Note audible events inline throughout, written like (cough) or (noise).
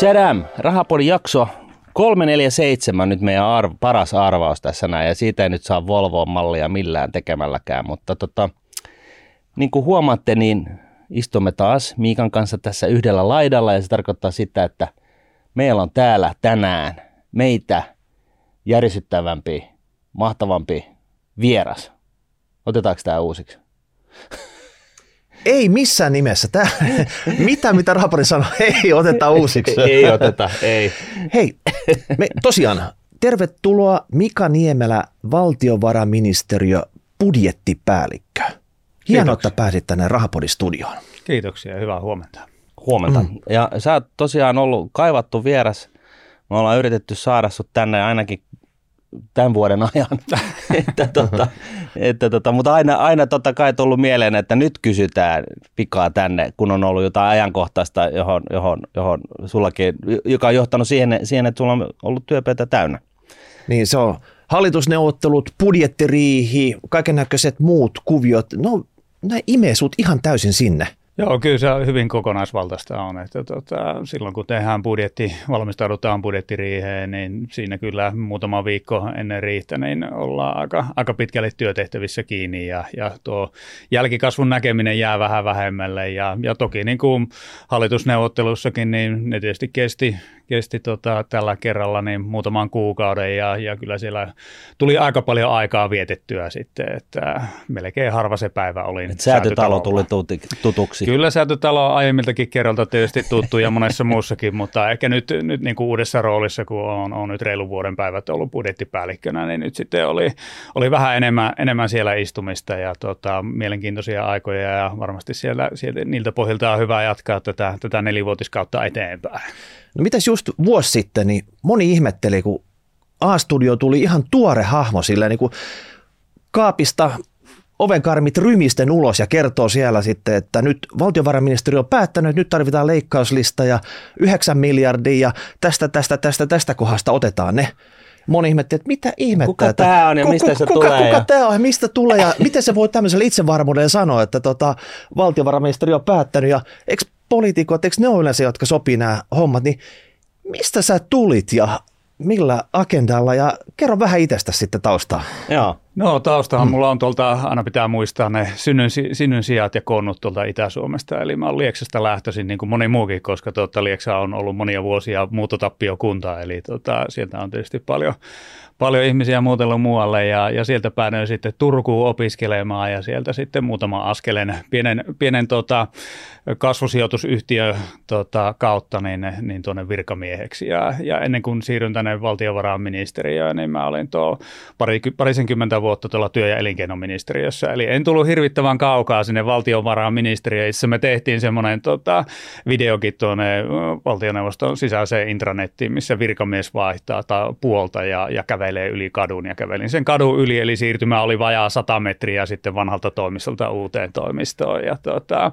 Tadam! Rahapodin jakso 347 nyt meidän arv, paras arvaus tässä näin, ja siitä ei nyt saa Volvoon mallia millään tekemälläkään, mutta tota, niin kuin huomaatte, niin istumme taas Miikan kanssa tässä yhdellä laidalla, ja se tarkoittaa sitä, että meillä on täällä tänään meitä järisyttävämpi, mahtavampi vieras. Otetaanko tämä uusiksi? (laughs) Ei missään nimessä. Tää, (laughs) mitä, mitä Rahapori sanoi, (laughs) ei oteta uusiksi. (laughs) ei oteta, ei. Hei, me, tosiaan, tervetuloa Mika Niemelä, valtiovarainministeriö budjettipäällikkö. Hienoa, että pääsit tänne Rahapodin studioon. Kiitoksia ja hyvää huomenta. Huomenta. Mm. Ja sä oot tosiaan ollut kaivattu vieras. Me ollaan yritetty saada sut tänne ainakin tämän vuoden ajan. (laughs) että, tota, että, tota, mutta aina, aina totta kai tullut mieleen, että nyt kysytään pikaa tänne, kun on ollut jotain ajankohtaista, johon, johon, johon sullakin, joka on johtanut siihen, siihen, että sulla on ollut työpöytä täynnä. Niin se on hallitusneuvottelut, budjettiriihi, kaiken näköiset muut kuviot, no ne imee sut ihan täysin sinne. Joo, kyllä se hyvin kokonaisvaltaista on, että tota, silloin kun tehdään budjetti, valmistaudutaan budjettiriiheen, niin siinä kyllä muutama viikko ennen riihtä, niin ollaan aika, aika pitkälle työtehtävissä kiinni ja, ja tuo jälkikasvun näkeminen jää vähän vähemmälle. Ja, ja toki niin kuin hallitusneuvottelussakin, niin ne tietysti kesti, kesti tota, tällä kerralla niin muutaman kuukauden ja, ja kyllä siellä tuli aika paljon aikaa vietettyä sitten, että melkein harva se päivä oli. Et säätötalo tuli tutuksi. Kyllä säätötalo on aiemmiltakin kerralta tietysti tuttu ja monessa muussakin, mutta ehkä nyt, nyt niin kuin uudessa roolissa, kun on, on nyt reilun vuoden päivät ollut budjettipäällikkönä, niin nyt sitten oli, oli vähän enemmän, enemmän siellä istumista ja tota, mielenkiintoisia aikoja ja varmasti siellä, sieltä, niiltä pohjilta on hyvä jatkaa tätä, tätä nelivuotiskautta eteenpäin. No mitäs just vuosi sitten, niin moni ihmetteli, kun A-studio tuli ihan tuore hahmo sillä niin kuin kaapista ovenkarmit rymisten ulos ja kertoo siellä sitten, että nyt valtiovarainministeriö on päättänyt, että nyt tarvitaan leikkauslista ja 9 miljardia ja tästä, tästä, tästä, tästä kohdasta otetaan ne. Moni ihmetti, että mitä ihmettä. Kuka tämä on ja mistä se kuka, tulee? Kuka ja... tämä on ja mistä tulee ja miten se voi tämmöisellä itsevarmuudella sanoa, että tota, valtiovarainministeriö on päättänyt ja eikö poliitikot, eikö ne ole yleensä, jotka sopii nämä hommat, niin mistä sä tulit ja millä agendalla ja kerro vähän itsestä sitten taustaa. Joo. No taustahan mm. mulla on tuolta, aina pitää muistaa ne synnyn, synnyn sijat ja konnut tuolta Itä-Suomesta. Eli mä oon Lieksasta lähtöisin niin kuin moni muukin, koska tuota, Lieksa on ollut monia vuosia muuttotappiokunta. Eli tuota, sieltä on tietysti paljon, paljon ihmisiä muutellut muualle ja, ja sieltä päädyin sitten Turkuun opiskelemaan ja sieltä sitten muutama askelen pienen, pienen tota, kasvusijoitusyhtiö tota, kautta niin, niin tuonne virkamieheksi. Ja, ja ennen kuin siirryn tänne valtiovarainministeriöön, niin mä olin tuo pari, parisenkymmentä vuotta tuolla työ- ja elinkeinoministeriössä. Eli en tullut hirvittävän kaukaa sinne valtiovarainministeriöön. Itse me tehtiin semmoinen tota, videokin tuonne valtioneuvoston sisäiseen intranettiin, missä virkamies vaihtaa ta, puolta ja, ja kävelee yli kadun. Ja kävelin sen kadun yli, eli siirtymä oli vajaa 100 metriä sitten vanhalta toimistolta uuteen toimistoon. Ja tota,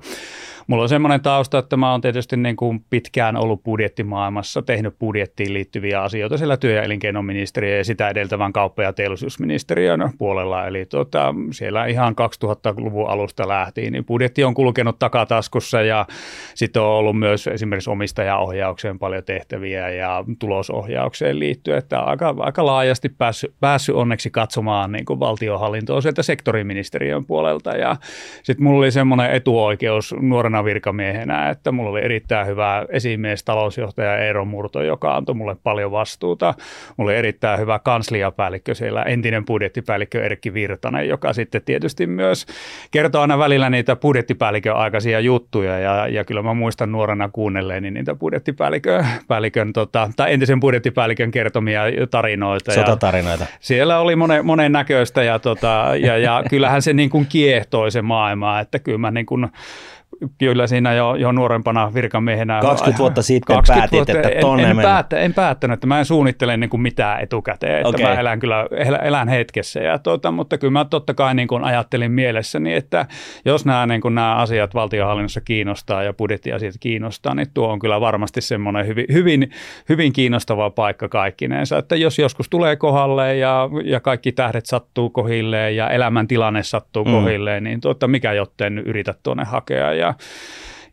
mulla on semmoinen tausta, että mä oon tietysti niin kuin pitkään ollut budjettimaailmassa, tehnyt budjettiin liittyviä asioita siellä työ- ja elinkeinoministeriö ja sitä edeltävän kauppa- ja teollisuusministeriön puolella. Eli tota, siellä ihan 2000-luvun alusta lähtien, niin budjetti on kulkenut takataskussa ja sitten on ollut myös esimerkiksi omistajaohjaukseen paljon tehtäviä ja tulosohjaukseen liittyen, että aika, aika laajasti päässyt, päässyt onneksi katsomaan niin kuin valtiohallintoa sieltä sektoriministeriön puolelta ja sitten mulla oli semmoinen etuoikeus nuorena virkamiehenä, että mulla oli erittäin hyvä esimies, talousjohtaja Eero Murto, joka antoi mulle paljon vastuuta. Mulla oli erittäin hyvä kansliapäällikkö siellä, entinen budjettipäällikkö Erkki Virtanen, joka sitten tietysti myös kertoo aina välillä niitä budjettipäällikön aikaisia juttuja ja, ja kyllä mä muistan nuorena kuunnelleeni niitä budjettipäällikön päällikön, tota, tai entisen budjettipäällikön kertomia tarinoita. Sotatarinoita. Ja siellä oli monen, monen näköistä ja, tota, ja, ja kyllähän se niin kuin kiehtoi se maailma, että kyllä mä niin kuin kyllä siinä jo, jo nuorempana virkamiehenä. 20 vuotta sitten 20 päätit, vuotta, että tonne en, en, päättä, en päättänyt, että mä en suunnittele niin kuin mitään etukäteen, että okay. mä elän kyllä elän hetkessä. Ja tuota, mutta kyllä mä totta kai niin kuin ajattelin mielessäni, että jos nämä, niin kuin nämä asiat valtiohallinnossa kiinnostaa ja budjettiasiat kiinnostaa, niin tuo on kyllä varmasti semmoinen hyvin, hyvin, hyvin kiinnostava paikka kaikkineensa, että jos joskus tulee kohdalle ja, ja kaikki tähdet sattuu kohilleen ja elämäntilanne sattuu mm. kohilleen, niin tuota, mikä jotten yritä tuonne hakea. Ja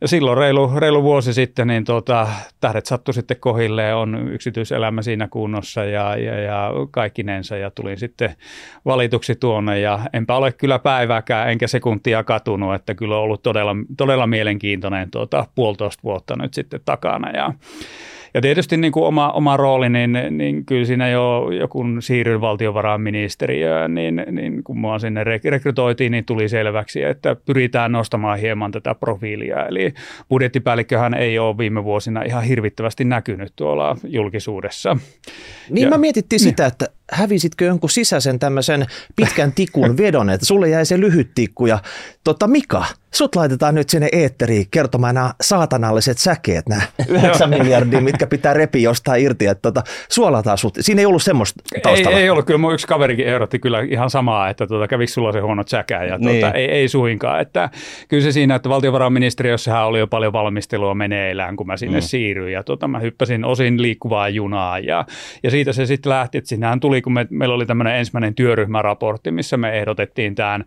ja silloin reilu, reilu vuosi sitten niin tota, tähdet sattui sitten kohilleen, on yksityiselämä siinä kunnossa ja, ja, ja kaikkinensa. Ja tulin sitten valituksi tuonne ja enpä ole kyllä päivääkään enkä sekuntia katunut, että kyllä on ollut todella, todella mielenkiintoinen tuota, puolitoista vuotta nyt sitten takana. Ja ja tietysti niin kuin oma, oma rooli, niin, niin kyllä siinä jo, jo kun siirryin valtiovarainministeriöön, niin, niin kun mua sinne rekrytoitiin, niin tuli selväksi, että pyritään nostamaan hieman tätä profiilia. Eli budjettipäällikköhän ei ole viime vuosina ihan hirvittävästi näkynyt tuolla julkisuudessa. Niin ja, mä mietittiin niin. sitä, että hävisitkö jonkun sisäisen tämmöisen pitkän tikun vedon, että sulle jäi se lyhyt tikku ja tota Mika, sut laitetaan nyt sinne eetteriin kertomaan nämä saatanalliset säkeet, nämä 9 (laughs) miljardia, mitkä pitää repiä jostain irti, että tota, suolataan sut. Siinä ei ollut semmoista taustalla. Ei, ei ollut, kyllä mun yksi kaverikin ehdotti kyllä ihan samaa, että tota, kävikö sulla se huono säkä ja tota, niin. ei, ei suinkaan. Että, kyllä se siinä, että valtiovarainministeriössähän oli jo paljon valmistelua meneillään, kun mä sinne mm. siirryin ja tota, mä hyppäsin osin liikkuvaa junaa ja, ja siitä se sitten lähti, että sinähän tuli, kun me, meillä oli tämmöinen ensimmäinen työryhmäraportti, missä me ehdotettiin tämän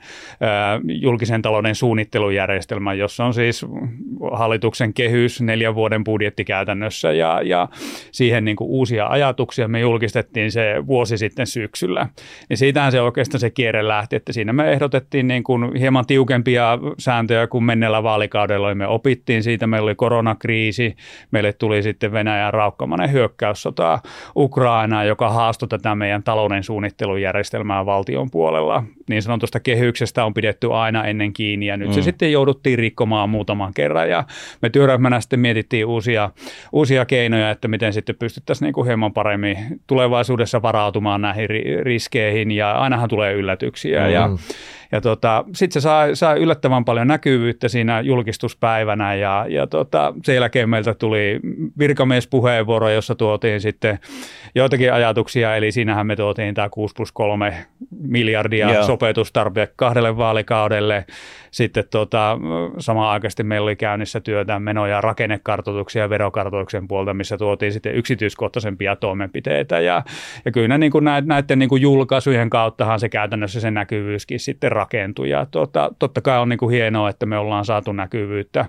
julkisen talouden suunnittelujärjestelmän, jossa on siis hallituksen kehys, neljän vuoden budjetti käytännössä ja, ja siihen niin kuin uusia ajatuksia. Me julkistettiin se vuosi sitten syksyllä. Niin siitähän se oikeastaan se kierre lähti, että siinä me ehdotettiin niin kuin hieman tiukempia sääntöjä kuin menneellä vaalikaudella. Me opittiin siitä, meillä oli koronakriisi, meille tuli sitten Venäjän raukkamainen hyökkäyssota Ukrainaan, joka haastoi tätä meidän talouden suunnittelujärjestelmää valtion puolella. Niin sanotusta kehyksestä on pidetty aina ennen kiinni ja nyt mm. se sitten jouduttiin rikkomaan muutaman kerran ja me työryhmänä sitten mietittiin uusia, uusia keinoja, että miten sitten pystyttäisiin niin kuin hieman paremmin tulevaisuudessa varautumaan näihin riskeihin ja ainahan tulee yllätyksiä mm. ja ja tota, sitten se sai, sai yllättävän paljon näkyvyyttä siinä julkistuspäivänä ja, ja tota, sen jälkeen meiltä tuli virkamiespuheenvuoro, jossa tuotiin sitten joitakin ajatuksia, eli siinähän me tuotiin tämä 6 plus 3 miljardia Joo. sopeutustarve kahdelle vaalikaudelle. Sitten tota, samaan aikaisesti meillä oli käynnissä työtä menoja rakennekartoituksia ja verokartoituksen puolta, missä tuotiin sitten yksityiskohtaisempia toimenpiteitä. Ja, ja kyllä niin kuin näiden, niin kuin julkaisujen kauttahan se käytännössä se näkyvyyskin sitten rakentui. Ja tota, totta kai on niin kuin hienoa, että me ollaan saatu näkyvyyttä.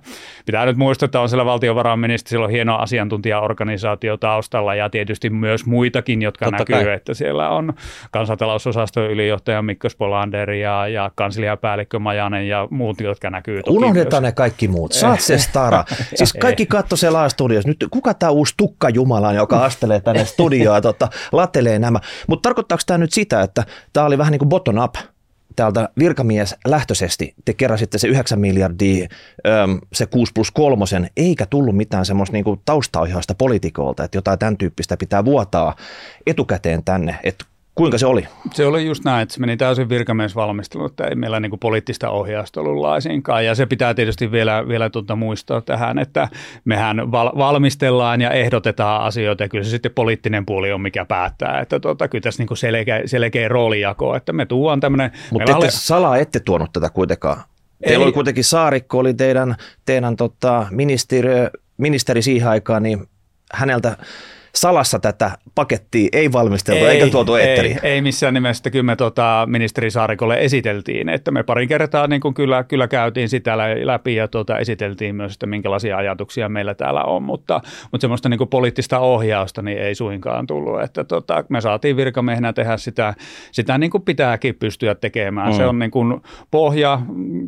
Pitää nyt muistaa, että on siellä valtiovarainministeri, on hieno asiantuntijaorganisaatio taustalla ja tietysti myös muitakin, jotka totta näkyy, kai. että siellä on kansantalousosaston ylijohtaja Mikko Spolander ja, ja kansliapäällikkö Majanen ja muut, jotka näkyy. Unohdetaan myös. ne kaikki muut. Saat se stara. (laughs) siis kaikki katso siellä A-studiossa. Nyt kuka tämä uusi tukka Jumala, joka astelee tänne studioon ja tota, latelee nämä. Mutta tarkoittaako tämä nyt sitä, että tämä oli vähän niin kuin bottom up? Täältä virkamies lähtöisesti te keräsitte se 9 miljardia, se 6 plus 3, eikä tullut mitään semmoista niin taustaohjausta poliitikoilta, että jotain tämän tyyppistä pitää vuotaa etukäteen tänne, että Kuinka se oli? Se oli just näin, että se meni täysin virkamiesvalmistelu, että ei meillä niin poliittista ohjausta ollut laisinkaan. Ja se pitää tietysti vielä, vielä tuota muistaa tähän, että mehän val- valmistellaan ja ehdotetaan asioita ja kyllä se sitten poliittinen puoli on mikä päättää. Että tuota, kyllä tässä niin selkeä, selkeä roolijako, että me tuon tämmöinen... Mutta ette oli... salaa ette tuonut tätä kuitenkaan. Teillä ei. oli kuitenkin Saarikko, oli teidän, teidän tota, ministeri, ministeri siihen aikaan, niin häneltä salassa tätä pakettia ei valmisteltu ei, eikä tuotu eetteriin. Ei, ei missään nimessä. Kyllä me tuota, ministeri Saarikolle esiteltiin, että me parin kertaa niin kuin kyllä, kyllä käytiin sitä läpi ja tuota, esiteltiin myös, että minkälaisia ajatuksia meillä täällä on, mutta, mutta semmoista niin kuin poliittista ohjausta niin ei suinkaan tullut. Että tuota, me saatiin virkamiehenä tehdä sitä, sitä niin kuin pitääkin pystyä tekemään. Mm. Se on niin kuin pohja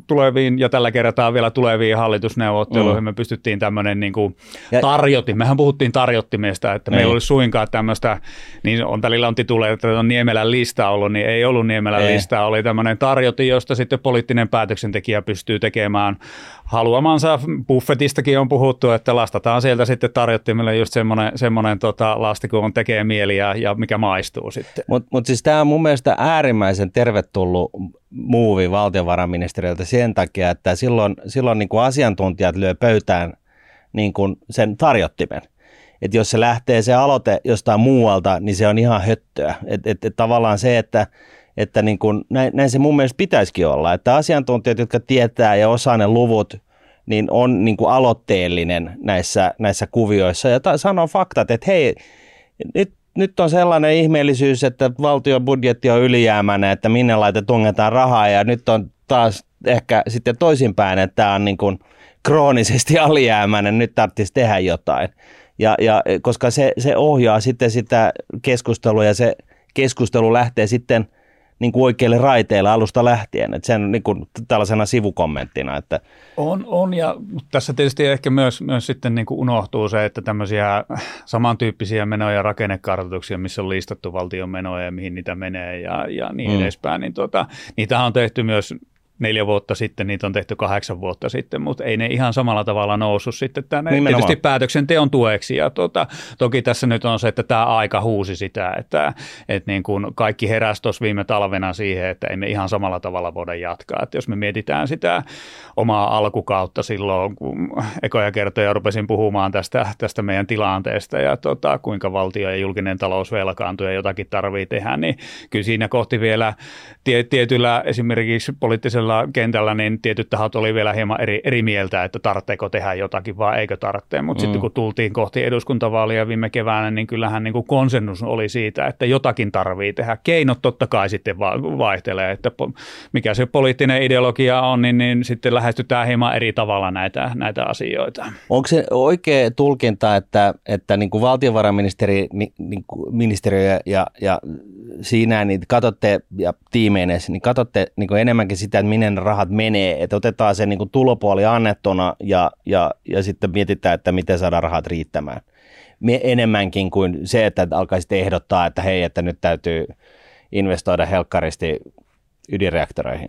tuleviin ja tällä kertaa vielä tuleviin hallitusneuvotteluihin. Mm. Me pystyttiin tämmöinen niin kuin tarjotin. Mehän puhuttiin tarjottimesta, että meillä olisi suinkaan tämmöistä, niin on välillä on tituleja, että on Niemelän lista ollut, niin ei ollut Niemelän ei. lista, oli tämmöinen tarjoti, josta sitten poliittinen päätöksentekijä pystyy tekemään haluamansa. Buffetistakin on puhuttu, että lastataan sieltä sitten tarjottimelle just semmoinen, semmoinen tota, lasti, kun on tekee mieliä ja mikä maistuu sitten. Mutta mut siis tämä on mun mielestä äärimmäisen tervetullut muuvi valtiovarainministeriöltä sen takia, että silloin, silloin niin kuin asiantuntijat lyö pöytään niin kuin sen tarjottimen että jos se lähtee se aloite jostain muualta, niin se on ihan höttöä. Et, et, et tavallaan se, että, että niin kun, näin, näin se mun mielestä pitäisikin olla, että asiantuntijat, jotka tietää ja osaa ne luvut, niin on niin kuin aloitteellinen näissä, näissä kuvioissa ja ta- sanoo faktat, että hei, nyt, nyt on sellainen ihmeellisyys, että valtion budjetti on ylijäämäinen, että minne laite tungetaan rahaa ja nyt on taas ehkä sitten toisinpäin, että tämä on niin kuin kroonisesti (laughs) alijäämäinen, nyt tarvitsisi tehdä jotain. Ja, ja koska se, se ohjaa sitten sitä keskustelua ja se keskustelu lähtee sitten niin kuin oikeille raiteille alusta lähtien. Että sen niin kuin tällaisena sivukommenttina. Että. On, on ja tässä tietysti ehkä myös, myös sitten niin kuin unohtuu se, että tämmöisiä samantyyppisiä menoja ja rakennekartoituksia, missä on listattu valtion menoja ja mihin niitä menee ja, ja niin mm. edespäin, niin tuota, niitä on tehty myös neljä vuotta sitten, niitä on tehty kahdeksan vuotta sitten, mutta ei ne ihan samalla tavalla noussut sitten tänne Nimenomaan. tietysti päätöksenteon tueksi. Ja tuota, toki tässä nyt on se, että tämä aika huusi sitä, että, että niin kuin kaikki heräsi tuossa viime talvena siihen, että ei me ihan samalla tavalla voida jatkaa. Että jos me mietitään sitä omaa alkukautta silloin, kun ekoja kertoja rupesin puhumaan tästä, tästä meidän tilanteesta ja tuota, kuinka valtio ja julkinen talous velkaantuu ja jotakin tarvii tehdä, niin kyllä siinä kohti vielä tietyllä esimerkiksi poliittisella poliittisella kentällä niin tietyt tahot oli vielä hieman eri, eri mieltä, että tarvitseeko tehdä jotakin vai eikö tarvitse. Mutta mm. sitten kun tultiin kohti eduskuntavaalia viime keväänä, niin kyllähän niin kuin konsensus oli siitä, että jotakin tarvii tehdä. Keinot totta kai sitten vaihtelee, että mikä se poliittinen ideologia on, niin, niin sitten lähestytään hieman eri tavalla näitä, näitä asioita. Onko se oikea tulkinta, että, että niin kuin valtiovarainministeri, niin, kuin ministeriö ja, ja siinä niin katsotte ja tiimeinessä, niin katsotte niin kuin enemmänkin sitä, että minne ne rahat menee, että otetaan se niin kuin tulopuoli annettuna ja, ja, ja sitten mietitään, että miten saadaan rahat riittämään. Enemmänkin kuin se, että alkaisit ehdottaa, että hei, että nyt täytyy investoida helkkaristi ydinreaktoreihin?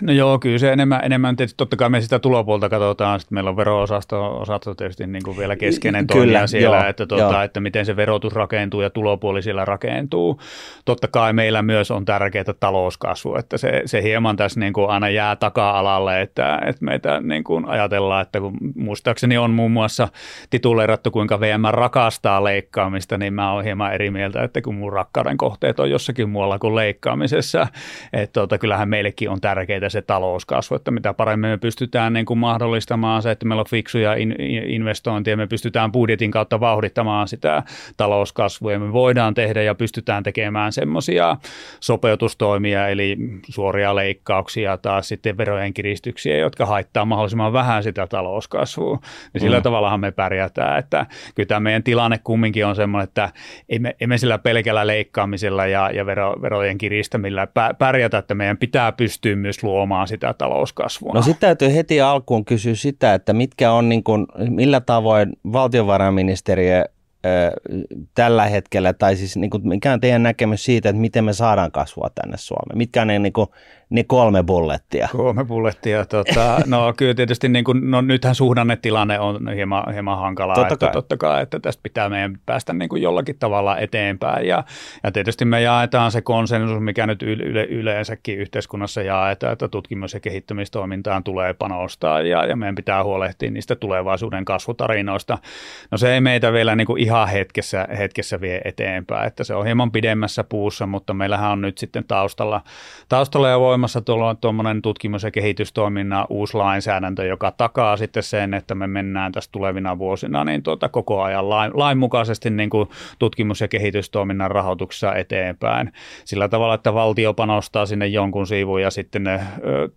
No joo, kyllä se enemmän, enemmän tietysti totta kai me sitä tulopuolta katsotaan, sitten meillä on vero-osasto osasto tietysti niin kuin vielä keskeinen toimija siellä, joo, että, tuota, että miten se verotus rakentuu ja tulopuoli siellä rakentuu. Totta kai meillä myös on tärkeää talouskasvu, että se, se hieman tässä niin kuin aina jää taka-alalle, että, että meitä niin kuin ajatellaan, että kun muistaakseni on muun muassa tituleerattu, kuinka VM rakastaa leikkaamista, niin mä oon hieman eri mieltä, että kun mun rakkauden kohteet on jossakin muualla kuin leikkaamisessa, että tota, kyllähän meillekin on tärkeää se talouskasvu, että mitä paremmin me pystytään niin kuin mahdollistamaan se, että meillä on fiksuja in, investointeja, me pystytään budjetin kautta vauhdittamaan sitä talouskasvua ja me voidaan tehdä ja pystytään tekemään semmoisia sopeutustoimia, eli suoria leikkauksia tai sitten verojen kiristyksiä, jotka haittaa mahdollisimman vähän sitä talouskasvua. Niin sillä mm. tavallahan me pärjätään, että kyllä tämä meidän tilanne kumminkin on semmoinen, että emme, emme sillä pelkällä leikkaamisella ja, ja vero, verojen kiristämillä pärjätä, että meidän pitää pystyä myös luomaan sitä talouskasvua. No sitten täytyy heti alkuun kysyä sitä, että mitkä on, niin kuin, millä tavoin valtiovarainministeriö tällä hetkellä, tai siis niin kuin, mikä on teidän näkemys siitä, että miten me saadaan kasvua tänne Suomeen? Mitkä on ne niin kuin, niin kolme bullettia. Kolme bullettia. Tota, no kyllä tietysti niin kuin, no, nythän suhdannetilanne on hieman, hieman hankala. Totta että, kai. Totta kai, että tästä pitää meidän päästä niin kuin jollakin tavalla eteenpäin. Ja, ja tietysti me jaetaan se konsensus, mikä nyt yle, yleensäkin yhteiskunnassa jaetaan, että tutkimus- ja kehittämistoimintaan tulee panostaa ja, ja meidän pitää huolehtia niistä tulevaisuuden kasvutarinoista. No se ei meitä vielä niin kuin ihan hetkessä, hetkessä vie eteenpäin, että se on hieman pidemmässä puussa, mutta meillähän on nyt sitten taustalla, taustalla ja voima voimassa tuommoinen tutkimus- ja kehitystoiminnan uusi lainsäädäntö, joka takaa sitten sen, että me mennään tässä tulevina vuosina niin tuota, koko ajan lain, lainmukaisesti niin kuin tutkimus- ja kehitystoiminnan rahoituksessa eteenpäin. Sillä tavalla, että valtio panostaa sinne jonkun siivun ja sitten ne,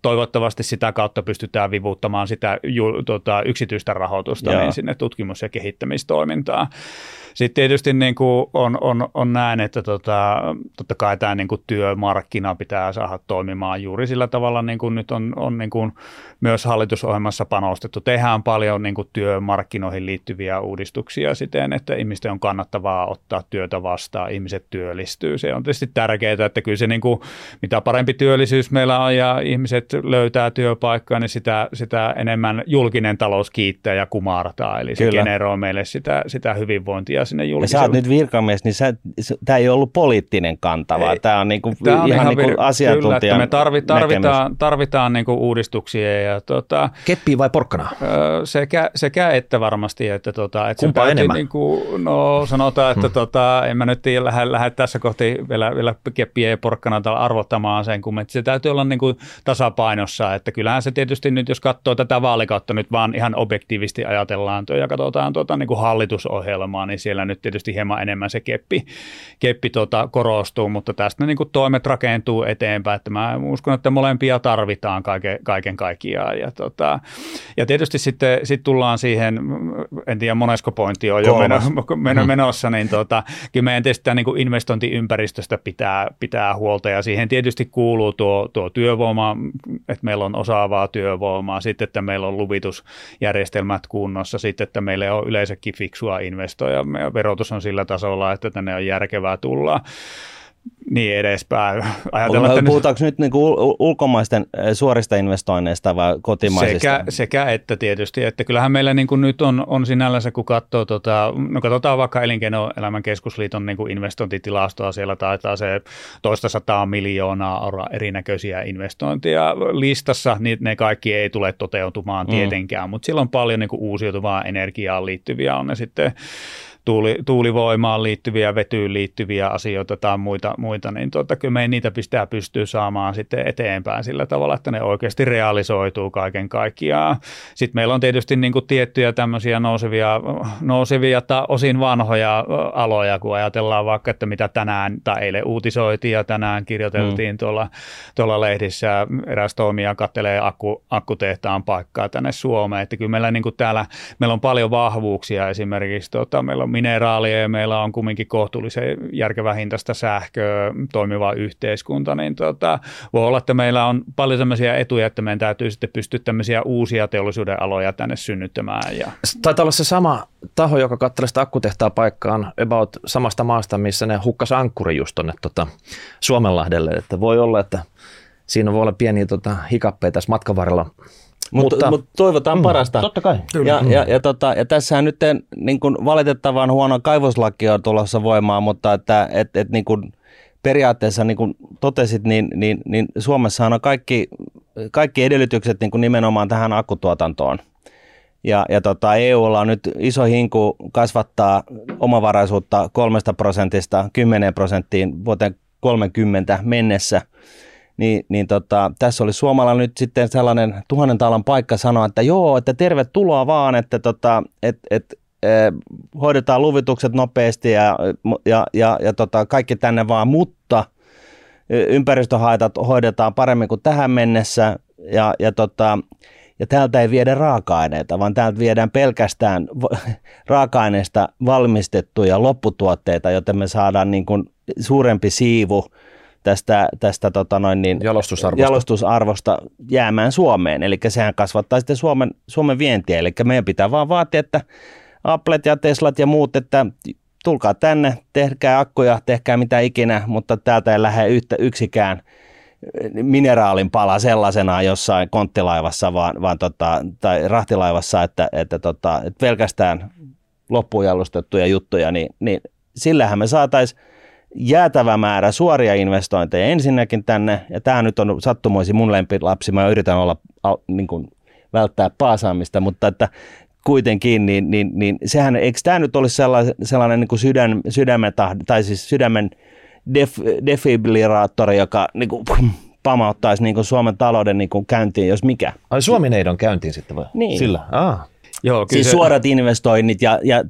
toivottavasti sitä kautta pystytään vivuttamaan sitä ju, tuota, yksityistä rahoitusta niin sinne tutkimus- ja kehittämistoimintaan. Sitten tietysti niin kuin on, on, on näin, että tota, totta kai tämä niin kuin työmarkkina pitää saada toimimaan juuri sillä tavalla, niin kuin nyt on, on niin kuin myös hallitusohjelmassa panostettu. Tehdään paljon niin kuin työmarkkinoihin liittyviä uudistuksia siten, että ihmisten on kannattavaa ottaa työtä vastaan, ihmiset työllistyy. Se on tietysti tärkeää, että kyllä se niin kuin, mitä parempi työllisyys meillä on ja ihmiset löytää työpaikkaa, niin sitä, sitä enemmän julkinen talous kiittää ja kumartaa. Eli se kyllä. generoi meille sitä, sitä hyvinvointia sinne julkiselle. Ja sä oot nyt virkamies, niin tämä ei ollut poliittinen kanta, vaan tämä on, niinku, tää on ihan, ihan niinku asiantuntijan kyllä, me tarvi, tarvitaan, tarvitaan niinku uudistuksia ja tota, Keppiä vai porkkana? Sekä, sekä että varmasti. Että tota, että Kumpaa enemmän? Niin kuin, no sanotaan, että hmm. tota, en mä nyt lähde, lähde tässä kohti vielä, vielä keppiä ja porkkana arvottamaan sen, kun se täytyy olla niin kuin tasapainossa. Että kyllähän se tietysti nyt, jos katsoo tätä vaalikautta nyt vaan ihan objektiivisesti ajatellaan ja katsotaan tuota, niin kuin hallitusohjelmaa, niin siellä siellä nyt tietysti hieman enemmän se keppi, keppi tota, korostuu, mutta tästä niin kuin toimet rakentuu eteenpäin, että mä uskon, että molempia tarvitaan kaiken, kaiken kaikkiaan. Ja, tota, ja tietysti sitten sit tullaan siihen, en tiedä monesko pointti on jo meno, meno, mm. menossa, niin tota, kyllä meidän tietysti niin kuin investointiympäristöstä pitää, pitää huolta ja siihen tietysti kuuluu tuo, tuo työvoima, että meillä on osaavaa työvoimaa, sitten että meillä on luvitusjärjestelmät kunnossa, sitten että meillä on yleensäkin fiksua investoja, meidän verotus on sillä tasolla, että tänne on järkevää tulla niin edespäin. Ajatellaan, että Puhutaanko nyt, nyt niinku ulkomaisten suorista investoinneista vai kotimaisista? Sekä, sekä että tietysti, että kyllähän meillä niin kuin nyt on, on sinällänsä, kun katsoo, tota, no katsotaan vaikka Elinkeinoelämän keskusliiton niin kuin investointitilastoa, siellä taitaa se toista sataa miljoonaa euroa erinäköisiä investointeja listassa, niin ne kaikki ei tule toteutumaan mm. tietenkään, mm. mutta siellä on paljon niin kuin uusiutuvaa energiaan liittyviä, on ne sitten tuuli, tuulivoimaan liittyviä, vetyyn liittyviä asioita tai muita, muita niin tota, kyllä me niitä pistää pystyy saamaan sitten eteenpäin sillä tavalla, että ne oikeasti realisoituu kaiken kaikkiaan. Sitten meillä on tietysti niin kuin tiettyjä tämmöisiä nousevia, nousevia tai osin vanhoja aloja, kun ajatellaan vaikka, että mitä tänään tai eilen uutisoitiin ja tänään kirjoiteltiin mm. tuolla, tuolla lehdissä, eräs toimija kattelee akku, akkutehtaan paikkaa tänne Suomeen, että kyllä meillä niin kuin täällä, meillä on paljon vahvuuksia esimerkiksi, tota, meillä on mineraalia ja meillä on kumminkin kohtuullisen järkevä hintaista sähköä, toimiva yhteiskunta, niin tota, voi olla, että meillä on paljon sellaisia etuja, että meidän täytyy sitten pystyä tämmöisiä uusia teollisuuden aloja tänne synnyttämään. Ja... Taitaa olla se sama taho, joka katselee sitä akkutehtaa paikkaan about samasta maasta, missä ne hukkas ankkuri just tuonne tota, Suomenlahdelle, että voi olla, että siinä voi olla pieniä tota, hikappeja tässä matkan varrella mutta, mutta, mutta toivotaan mm, parasta. Totta kai. Ja, ja, ja, tota, ja tässähän nyt niin kuin valitettavan huono kaivoslaki on tulossa voimaan, mutta että et, et, niin kuin periaatteessa niin kuin totesit, niin, niin, niin Suomessa on kaikki, kaikki edellytykset niin kuin nimenomaan tähän akkutuotantoon. Ja, ja tota, EUlla on nyt iso hinku kasvattaa omavaraisuutta kolmesta prosentista 10 prosenttiin vuoteen 30 mennessä – niin, niin tota, tässä oli Suomalla nyt sitten sellainen tuhannen talan paikka sanoa, että joo, että tervetuloa vaan, että tota, et, et, e, hoidetaan luvitukset nopeasti ja, ja, ja, ja tota, kaikki tänne vaan, mutta ympäristöhaitat hoidetaan paremmin kuin tähän mennessä ja, ja, tota, ja täältä ei viedä raaka-aineita, vaan täältä viedään pelkästään (laughs) raaka-aineista valmistettuja lopputuotteita, joten me saadaan niin kuin suurempi siivu – tästä, tästä tota noin niin, jalostusarvosta. jalostusarvosta jäämään Suomeen. Eli sehän kasvattaa sitten Suomen, Suomen vientiä. Eli meidän pitää vaan vaatia, että Applet ja Teslat ja muut, että tulkaa tänne, tehkää akkuja, tehkää mitä ikinä, mutta täältä ei lähde yhtä yksikään mineraalin pala sellaisena jossain konttilaivassa vaan, vaan tota, tai rahtilaivassa, että, että, tota, että pelkästään loppujalostettuja juttuja, niin, niin sillähän me saataisiin jäätävä määrä suoria investointeja ensinnäkin tänne, ja tämä nyt on sattumoisin mun lempilapsi, mä yritän olla, niin kuin, välttää paasaamista, mutta että kuitenkin, niin, niin, niin sehän, eikö tämä nyt olisi sellainen, sellainen niin kuin sydän, sydämen, tai siis sydämen def, defibrillaattori, joka niin kuin, (laughs) pamauttaisi niin kuin Suomen talouden niin kuin käyntiin, jos mikä. Ai Suomi neidon käyntiin sitten vai? Niin. Sillä? Ah. Joo, siis se... suorat investoinnit ja, ja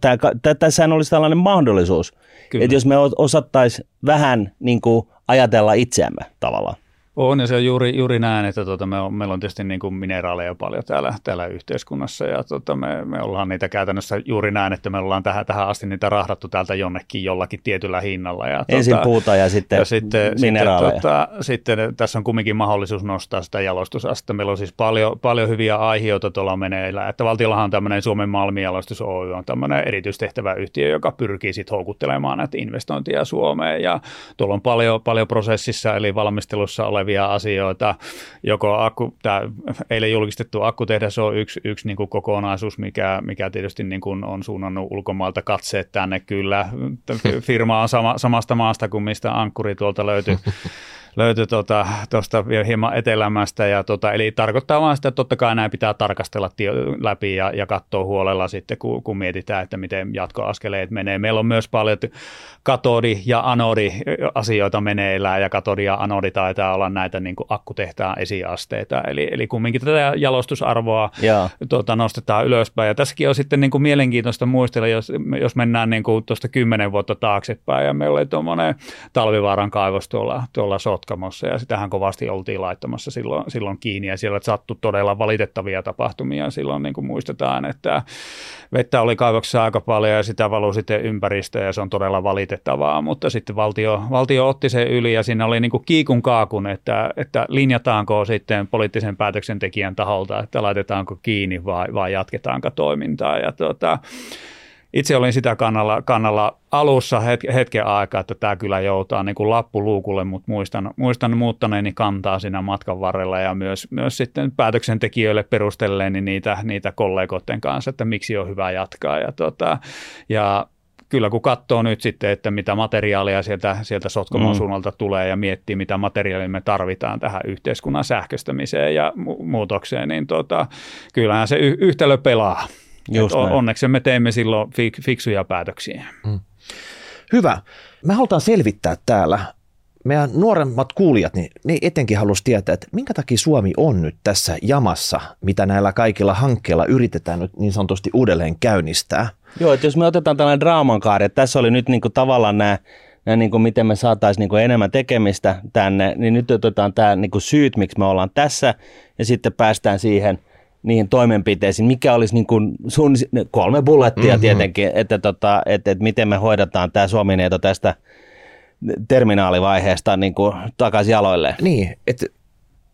tässähän olisi tällainen mahdollisuus, että jos me osattaisiin vähän niin kuin ajatella itseämme tavallaan. On ja se on juuri, juuri näin, että tuota, me on, meillä on tietysti niin kuin mineraaleja paljon täällä, täällä yhteiskunnassa ja tuota, me, me ollaan niitä käytännössä juuri näin, että me ollaan tähän, tähän asti niitä rahdattu täältä jonnekin jollakin tietyllä hinnalla. Ja, tuota, Ensin puuta ja sitten ja sitten, mineraaleja. Sitten, tuota, sitten tässä on kumminkin mahdollisuus nostaa sitä jalostusasta. Meillä on siis paljon, paljon hyviä aiheita tuolla meneillä, että valtiollahan on tämmöinen Suomen Malmijalostus Oy on tämmöinen erityistehtävä yhtiö, joka pyrkii sitten houkuttelemaan näitä investointia Suomeen ja tuolla on paljon, paljon prosessissa eli valmistelussa ole olevia asioita. Joko akku, tämä eilen julkistettu akkutehdas on yksi, yksi niin kuin kokonaisuus, mikä, mikä tietysti niin kuin on suunnannut ulkomaalta katseet tänne kyllä. Firma on sama, samasta maasta kuin mistä ankkuri tuolta löytyy. (laughs) löytyi tuosta tota, hieman etelämästä. Ja tota, eli tarkoittaa vaan sitä, että totta kai näin pitää tarkastella läpi ja, ja katsoa huolella sitten, kun, kun mietitään, että miten jatkoaskeleet menee. Meillä on myös paljon katodi- ja anodi-asioita meneillään ja katodi ja anodi taitaa olla näitä niin kuin akkutehtaan esiasteita. Eli, eli kumminkin tätä jalostusarvoa tuota, nostetaan ylöspäin. Ja tässäkin on sitten niin kuin mielenkiintoista muistella, jos, jos mennään niin kuin tuosta kymmenen vuotta taaksepäin ja meillä oli tuommoinen talvivaaran kaivos tuolla, tuolla Sotkamossa ja sitähän kovasti oltiin laittamassa silloin, silloin kiinni ja siellä sattui todella valitettavia tapahtumia. Silloin niin kuin muistetaan, että vettä oli kaivoksessa aika paljon ja sitä valui sitten ympäristöön ja se on todella valitettavaa, mutta sitten valtio, valtio otti sen yli ja siinä oli niin kuin kiikun kaakun, että, että linjataanko sitten poliittisen päätöksentekijän taholta, että laitetaanko kiinni vai, vai jatketaanko toimintaa ja tuota, itse olin sitä kannalla, kannalla alussa hetken, hetken aikaa, että tämä kyllä joutaa niin kuin lappuluukulle, mutta muistan, muistan muuttaneeni kantaa siinä matkan varrella ja myös, myös sitten päätöksentekijöille perustelleeni niitä, niitä kollegoiden kanssa, että miksi on hyvä jatkaa. Ja, tota, ja kyllä kun katsoo nyt sitten, että mitä materiaalia sieltä, sieltä Sotkamon mm. suunnalta tulee ja miettii, mitä materiaalia me tarvitaan tähän yhteiskunnan sähköstämiseen ja mu- muutokseen, niin tota, kyllähän se y- yhtälö pelaa. Just onneksi me teemme silloin fik- fiksuja päätöksiä. Mm. Hyvä. Me halutaan selvittää täällä, meidän nuoremmat kuulijat, niin ne etenkin halusi tietää, että minkä takia Suomi on nyt tässä jamassa, mitä näillä kaikilla hankkeilla yritetään nyt niin sanotusti uudelleen käynnistää. Joo, että jos me otetaan tällainen draaman kaari, että tässä oli nyt niin kuin tavallaan nämä nämä, niin kuin miten me saataisiin niin kuin enemmän tekemistä tänne, niin nyt otetaan tämä niin kuin syyt, miksi me ollaan tässä, ja sitten päästään siihen – niihin toimenpiteisiin, mikä olisi niin kuin sun kolme bullettia mm-hmm. tietenkin, että, tota, että, että miten me hoidetaan tämä Suomi-neito tästä terminaalivaiheesta niin kuin takaisin jaloille. Niin, että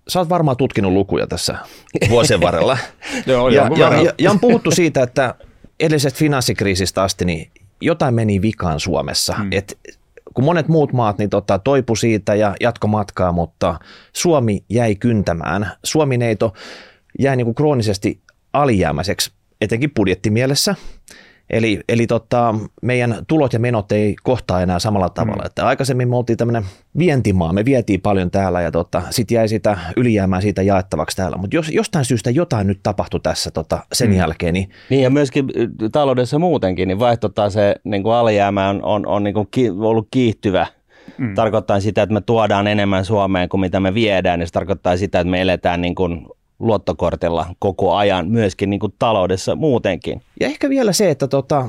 sä oot varmaan tutkinut lukuja tässä vuosien varrella. (laughs) Joo, ja, ja, ja, ja on puhuttu siitä, että edellisestä finanssikriisistä asti niin jotain meni vikaan Suomessa. Hmm. Et kun monet muut maat niin tota, toipu siitä ja jatko matkaa, mutta Suomi jäi kyntämään. Suomi-neito jäi niin kuin kroonisesti alijäämäiseksi, etenkin budjettimielessä. Eli, eli tota, meidän tulot ja menot ei kohtaa enää samalla tavalla. Mm. Että aikaisemmin me oltiin tämmöinen vientimaa, me vietiin paljon täällä ja tota, sitten jäi sitä ylijäämää siitä jaettavaksi täällä. Mutta jos jostain syystä jotain nyt tapahtui tässä tota, sen mm. jälkeen. Niin, niin ja myöskin taloudessa muutenkin, niin se niin kuin alijäämä on, on, on niin kuin ki, ollut kiihtyvä Mm. Tarkoittaa sitä, että me tuodaan enemmän Suomeen kuin mitä me viedään, niin se tarkoittaa sitä, että me eletään niin kuin luottokortilla koko ajan myöskin niin kuin taloudessa muutenkin. Ja ehkä vielä se, että tota,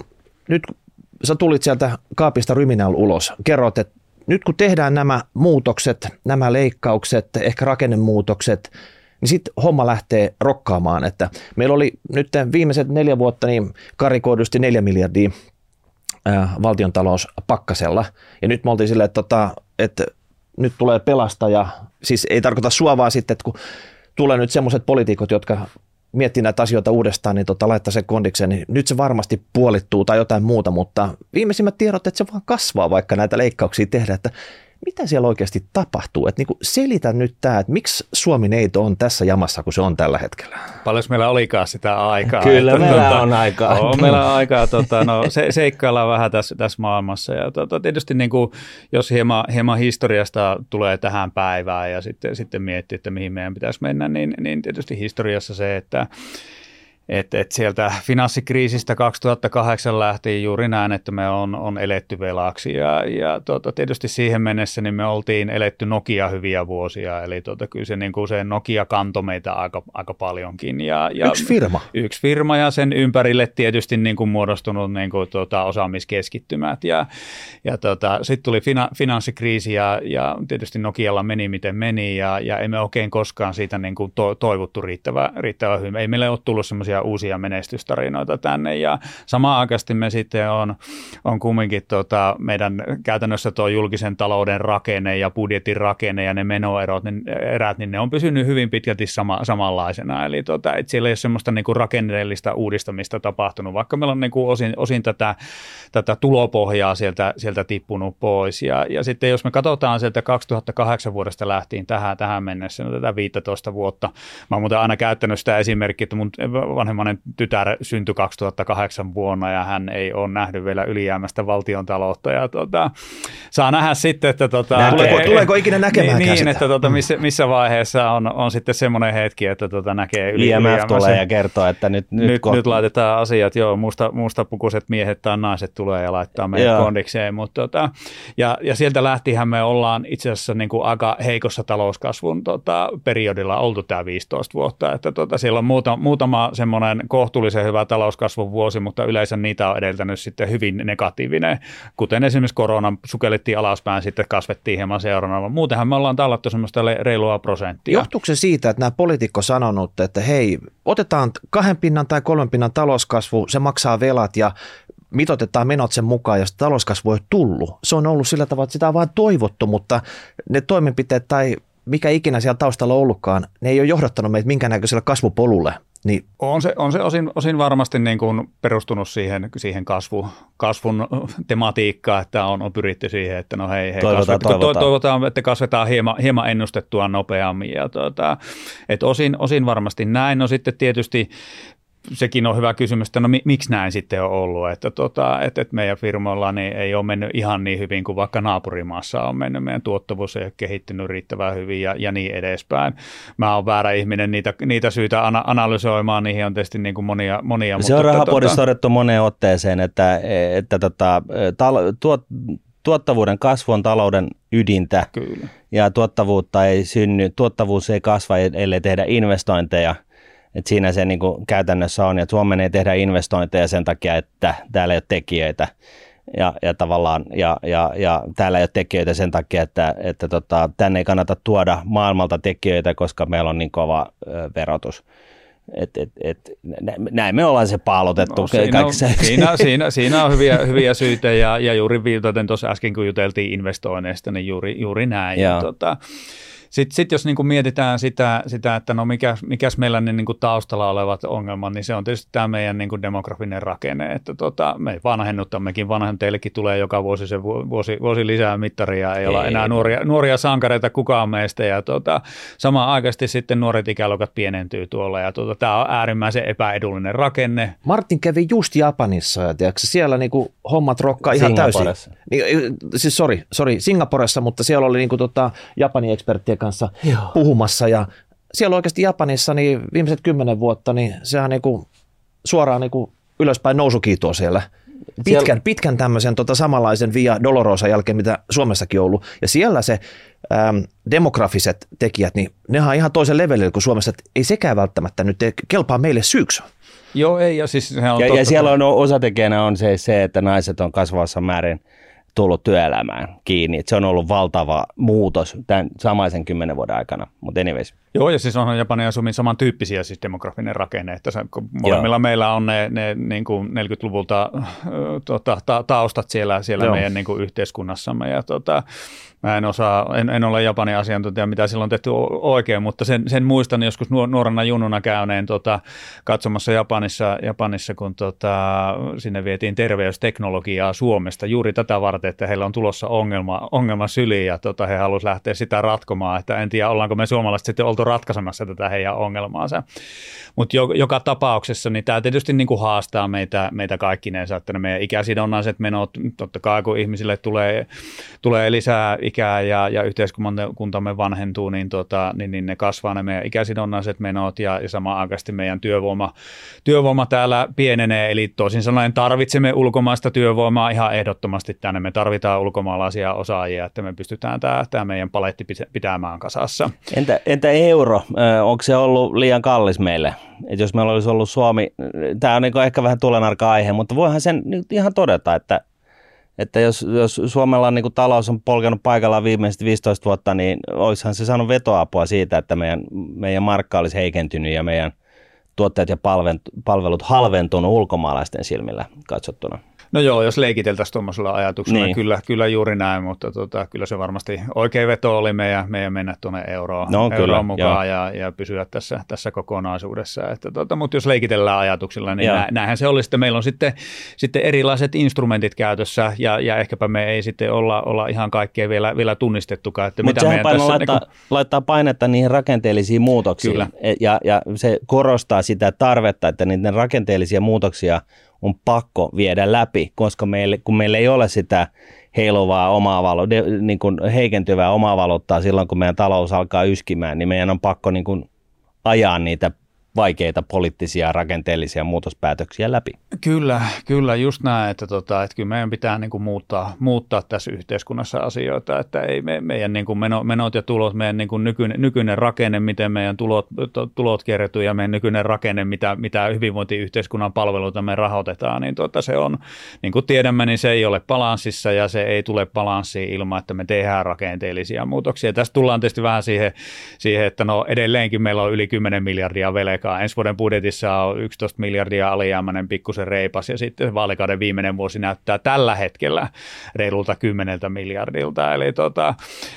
nyt sä tulit sieltä kaapista ryminällä ulos, kerrot, että nyt kun tehdään nämä muutokset, nämä leikkaukset, ehkä rakennemuutokset, niin sitten homma lähtee rokkaamaan. Että meillä oli nyt viimeiset neljä vuotta niin karikoidusti neljä miljardia valtion talous pakkasella. Ja nyt me oltiin silleen, että, tota, että nyt tulee pelastaja, siis ei tarkoita sua vaan sitten, että kun tulee nyt semmoiset poliitikot, jotka miettii näitä asioita uudestaan, niin tota, laittaa sen kondikseen, niin nyt se varmasti puolittuu tai jotain muuta, mutta viimeisimmät tiedot, että se vaan kasvaa, vaikka näitä leikkauksia tehdään, että mitä siellä oikeasti tapahtuu? Että niin selitä nyt tämä, että miksi Suomi-neito on tässä jamassa, kun se on tällä hetkellä. Paljon meillä olikaan sitä aikaa. Kyllä että, meillä tuota, on aikaa. On meillä on aikaa, tuota, no, se, seikkaillaan vähän tässä, tässä maailmassa. Ja tuota, tietysti niin kuin, jos hieman, hieman historiasta tulee tähän päivään ja sitten, sitten miettii, että mihin meidän pitäisi mennä, niin, niin tietysti historiassa se, että että et sieltä finanssikriisistä 2008 lähtien juuri näin, että me on, on eletty velaksi ja, ja tuota, tietysti siihen mennessä niin me oltiin eletty Nokia hyviä vuosia, eli tuota, kyllä se, niin kuin se Nokia kantoi meitä aika, aika paljonkin. Ja, ja yksi firma. Yksi firma ja sen ympärille tietysti niin kuin muodostunut niin kuin, tuota, osaamiskeskittymät ja, ja tuota, sitten tuli fina, finanssikriisi ja, ja tietysti Nokialla meni miten meni ja, ja emme oikein koskaan siitä niin kuin to, toivottu riittävän riittävä hyvin. Ei meille ole tullut semmoisia uusia menestystarinoita tänne ja samaan aikaisesti me sitten on, on kumminkin tota, meidän käytännössä tuo julkisen talouden rakenne ja budjetin rakenne ja ne menoerot, niin, erät, niin ne on pysynyt hyvin pitkälti sama, samanlaisena. Eli tota, et siellä ei ole semmoista niin kuin rakenteellista uudistamista tapahtunut, vaikka meillä on niin kuin osin, osin tätä, tätä tulopohjaa sieltä, sieltä tippunut pois. Ja, ja sitten jos me katsotaan sieltä 2008 vuodesta lähtien tähän, tähän mennessä, no tätä 15 vuotta, mä oon muuten aina käyttänyt sitä esimerkkiä, että mun vanhemmainen tytär syntyi 2008 vuonna ja hän ei ole nähnyt vielä ylijäämästä valtion taloutta ja tota, saa nähdä sitten, että tota, tuleeko, tuleeko ikinä näkemään niin, sitä? että tota, missä, missä vaiheessa on, on sitten semmoinen hetki, että tota, näkee yli, IMF tulee ja kertoo, että nyt, nyt, nyt, nyt laitetaan asiat, joo, musta, mustapukuiset miehet tai naiset tulee ja laittaa meidän joo. kondikseen, mutta tota, ja, ja sieltä lähtihän me ollaan itse asiassa niin kuin aika heikossa talouskasvun tota, periodilla oltu tämä 15 vuotta, että tota, siellä on muuta, muutama semmoinen kohtuullisen hyvä talouskasvun vuosi, mutta yleensä niitä on edeltänyt sitten hyvin negatiivinen, kuten esimerkiksi korona sukellettiin alaspäin, sitten kasvettiin hieman seuraavana. Muutenhan me ollaan tallattu semmoista reilua prosenttia. Johtuuko se siitä, että nämä poliitikko sanonut, että hei, otetaan kahden pinnan tai kolmen pinnan talouskasvu, se maksaa velat ja mitotetaan menot sen mukaan, jos talouskasvu ei tullut. Se on ollut sillä tavalla, että sitä on vain toivottu, mutta ne toimenpiteet tai mikä ikinä siellä taustalla ollutkaan, ne ei ole johdattanut meitä minkäännäköisellä kasvupolulle. Niin. On se, on se osin, osin varmasti niin kuin perustunut siihen, siihen kasvu, kasvun tematiikkaan, että on, on pyritty siihen, että no hei, hei toivotaan, kasvet, toivotaan. toivotaan, että kasvetaan hieman, hieman ennustettua nopeammin. Ja tuota, et osin, osin varmasti näin. No sitten tietysti sekin on hyvä kysymys, että no miksi näin sitten on ollut, että, tota, että, että meidän firmoilla niin ei ole mennyt ihan niin hyvin kuin vaikka naapurimaassa on mennyt, meidän tuottavuus ei ole kehittynyt riittävän hyvin ja, ja niin edespäin. Mä oon väärä ihminen niitä, niitä syitä ana- analysoimaan, niihin on tietysti niin kuin monia, monia. Se mutta, on rahapodissa tota... todettu moneen otteeseen, että, että tota, tal- tuot, tuottavuuden kasvu on talouden ydintä Kyllä. ja tuottavuutta ei synny, tuottavuus ei kasva, ellei tehdä investointeja – et siinä se niin kuin käytännössä on, ja Suomeen ei tehdä investointeja sen takia, että täällä ei ole tekijöitä. Ja, ja tavallaan, ja, ja, ja täällä ei ole tekijöitä sen takia, että, että tota, tänne ei kannata tuoda maailmalta tekijöitä, koska meillä on niin kova ö, verotus. Et, et, et, näin me ollaan se paalotettu. No, siinä, on, siinä, (laughs) siinä, siinä on hyviä, hyviä syitä ja, ja juuri viitaten tuossa äsken, kun juteltiin investoinneista, niin juuri, juuri näin. Ja, tota, sitten sit jos niin kuin mietitään sitä, sitä, että no mikä, mikäs meillä ne niin kuin taustalla olevat ongelmat, niin se on tietysti tämä meidän niin kuin demografinen rakenne, että tota, me vanhennutammekin, vanhan teillekin tulee joka vuosi se vuosi, vuosi lisää mittaria, ei, ei olla enää nuoria, nuoria sankareita kukaan meistä ja tota, samaan aikaisesti sitten nuoret ikäluokat pienentyy tuolla ja tota, tämä on äärimmäisen epäedullinen rakenne. Martin kävi just Japanissa ja tiedätkö, siellä niin kuin hommat rokkaa ihan täysin. Niin, siis sorry, sorry, Singaporessa, mutta siellä oli niin kuin tota, Japanin eksperttien kanssa Joo. puhumassa ja siellä oikeasti Japanissa niin viimeiset kymmenen vuotta, niin sehän niin kuin suoraan niin kuin ylöspäin nousukiitoa siellä. Pitkän, siellä... pitkän tämmöisen tota samanlaisen Via Dolorosa jälkeen, mitä Suomessakin on ollut. Ja siellä se äm, demografiset tekijät, niin ne on ihan toisen levelillä kuin Suomessa. Että ei sekään välttämättä nyt kelpaa meille syyksi. Joo, ei. Ja, siis se on ja, ja siellä on osatekijänä on se, se, että naiset on kasvavassa määrin – tullut työelämään kiinni. Et se on ollut valtava muutos tämän samaisen kymmenen vuoden aikana, mutta anyways. Joo, ja siis onhan Japanin ja Suomen samantyyppisiä siis demografinen rakenne, että se, molemmilla Joo. meillä on ne, ne niin kuin 40-luvulta äh, tota, ta, taustat siellä, siellä meidän niin kuin yhteiskunnassamme, ja tota, Mä en osaa, en, en ole Japanin asiantuntija, mitä silloin on tehty oikein, mutta sen, sen muistan joskus nuorena jununa käyneen tota, katsomassa Japanissa, Japanissa kun tota, sinne vietiin terveysteknologiaa Suomesta juuri tätä varten, että heillä on tulossa ongelma, ongelma syliin ja tota, he halusivat lähteä sitä ratkomaan, että en tiedä ollaanko me suomalaiset sitten oltu ratkaisemassa tätä heidän ongelmaansa. Mutta jo, joka tapauksessa niin tämä tietysti niin kuin haastaa meitä, meitä kaikkinensa, että ne meidän ikäsidonnaiset menot, totta kai kun ihmisille tulee, tulee lisää ikää ja, ja yhteiskuntamme vanhentuu, niin, tota, niin, niin ne kasvaa ne meidän ikäsidonnaiset menot ja, ja samaan aikaisesti meidän työvoima, työvoima täällä pienenee, eli toisin sanoen tarvitsemme ulkomaista työvoimaa ihan ehdottomasti tänne. Me tarvitaan ulkomaalaisia osaajia, että me pystytään tämä, tämä meidän paletti pitämään kasassa. Entä, entä euro? Onko se ollut liian kallis meille? Et jos meillä olisi ollut Suomi, tämä on niin ehkä vähän tulenarka aihe, mutta voihan sen ihan todeta, että että jos, jos Suomella on, niin kuin talous on polkenut paikallaan viimeiset 15 vuotta, niin olisihan se saanut vetoapua siitä, että meidän, meidän markka olisi heikentynyt ja meidän tuotteet ja palvelut halventunut ulkomaalaisten silmillä katsottuna. No joo, jos leikiteltäisiin tuommoisella ajatuksella, niin. kyllä, kyllä juuri näin, mutta tota, kyllä se varmasti oikein veto oli meidän, meidän mennä tuonne euroon, no, euroon kyllä, mukaan ja, ja, pysyä tässä, tässä kokonaisuudessa. Että, tota, mutta jos leikitellään ajatuksilla, niin nä, näinhän se oli. Sitten meillä on sitten, sitten erilaiset instrumentit käytössä ja, ja ehkäpä me ei sitten olla, olla ihan kaikkea vielä, vielä tunnistettukaan. Että mutta sehän tässä, laittaa, niin kun... laittaa painetta niihin rakenteellisiin muutoksiin kyllä. E, ja, ja se korostaa sitä tarvetta, että niiden rakenteellisia muutoksia on pakko viedä läpi, koska meille, kun meillä ei ole sitä heiluvaa omaa valo, niin kuin heikentyvää omaa valuuttaa silloin, kun meidän talous alkaa yskimään, niin meidän on pakko niin kuin ajaa niitä vaikeita poliittisia rakenteellisia muutospäätöksiä läpi. Kyllä, kyllä just näin, että, tota, että kyllä meidän pitää niin kuin muuttaa, muuttaa tässä yhteiskunnassa asioita, että ei me, meidän niin kuin meno, menot ja tulot, meidän niin kuin nykyinen, nykyinen rakenne, miten meidän tulot, tulot kertyy ja meidän nykyinen rakenne, mitä, mitä hyvinvointiyhteiskunnan palveluita me rahoitetaan, niin tota, se on, niin kuin tiedämme, niin se ei ole balanssissa ja se ei tule balanssiin ilman, että me tehdään rakenteellisia muutoksia. Tästä tullaan tietysti vähän siihen, siihen että no edelleenkin meillä on yli 10 miljardia velkaa aikaa. Ensi vuoden budjetissa on 11 miljardia alijäämäinen pikkusen reipas ja sitten vaalikauden viimeinen vuosi näyttää tällä hetkellä reilulta 10 miljardilta. Eli tota,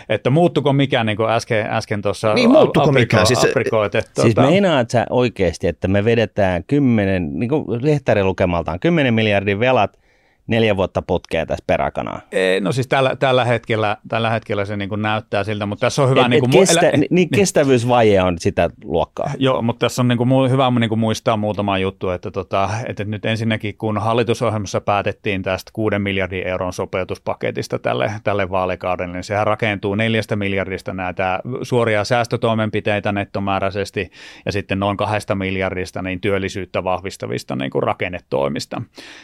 että muuttuko mikään niin kuin äsken, äsken tuossa niin, muuttuko apriko, mikään? Siis, aprikoit, että, siis tota... meinaat sä oikeasti, että me vedetään 10, niin kuin Lehtäri lukemaltaan, 10 miljardin velat neljä vuotta putkea tässä peräkanaa? Ei, no siis tällä, tällä, hetkellä, tällä hetkellä se niin kuin näyttää siltä, mutta tässä on hyvä... Et, niin, kuin, kestä, elä, niin, kestävyysvaje on sitä luokkaa. Joo, mutta tässä on niin kuin, hyvä niin kuin muistaa muutama juttu, että, tota, että nyt ensinnäkin kun hallitusohjelmassa päätettiin tästä 6 miljardin euron sopeutuspaketista tälle, tälle vaalikaudelle, niin sehän rakentuu neljästä miljardista näitä suoria säästötoimenpiteitä nettomääräisesti ja sitten noin kahdesta miljardista niin työllisyyttä vahvistavista niin kuin rakennetoimista.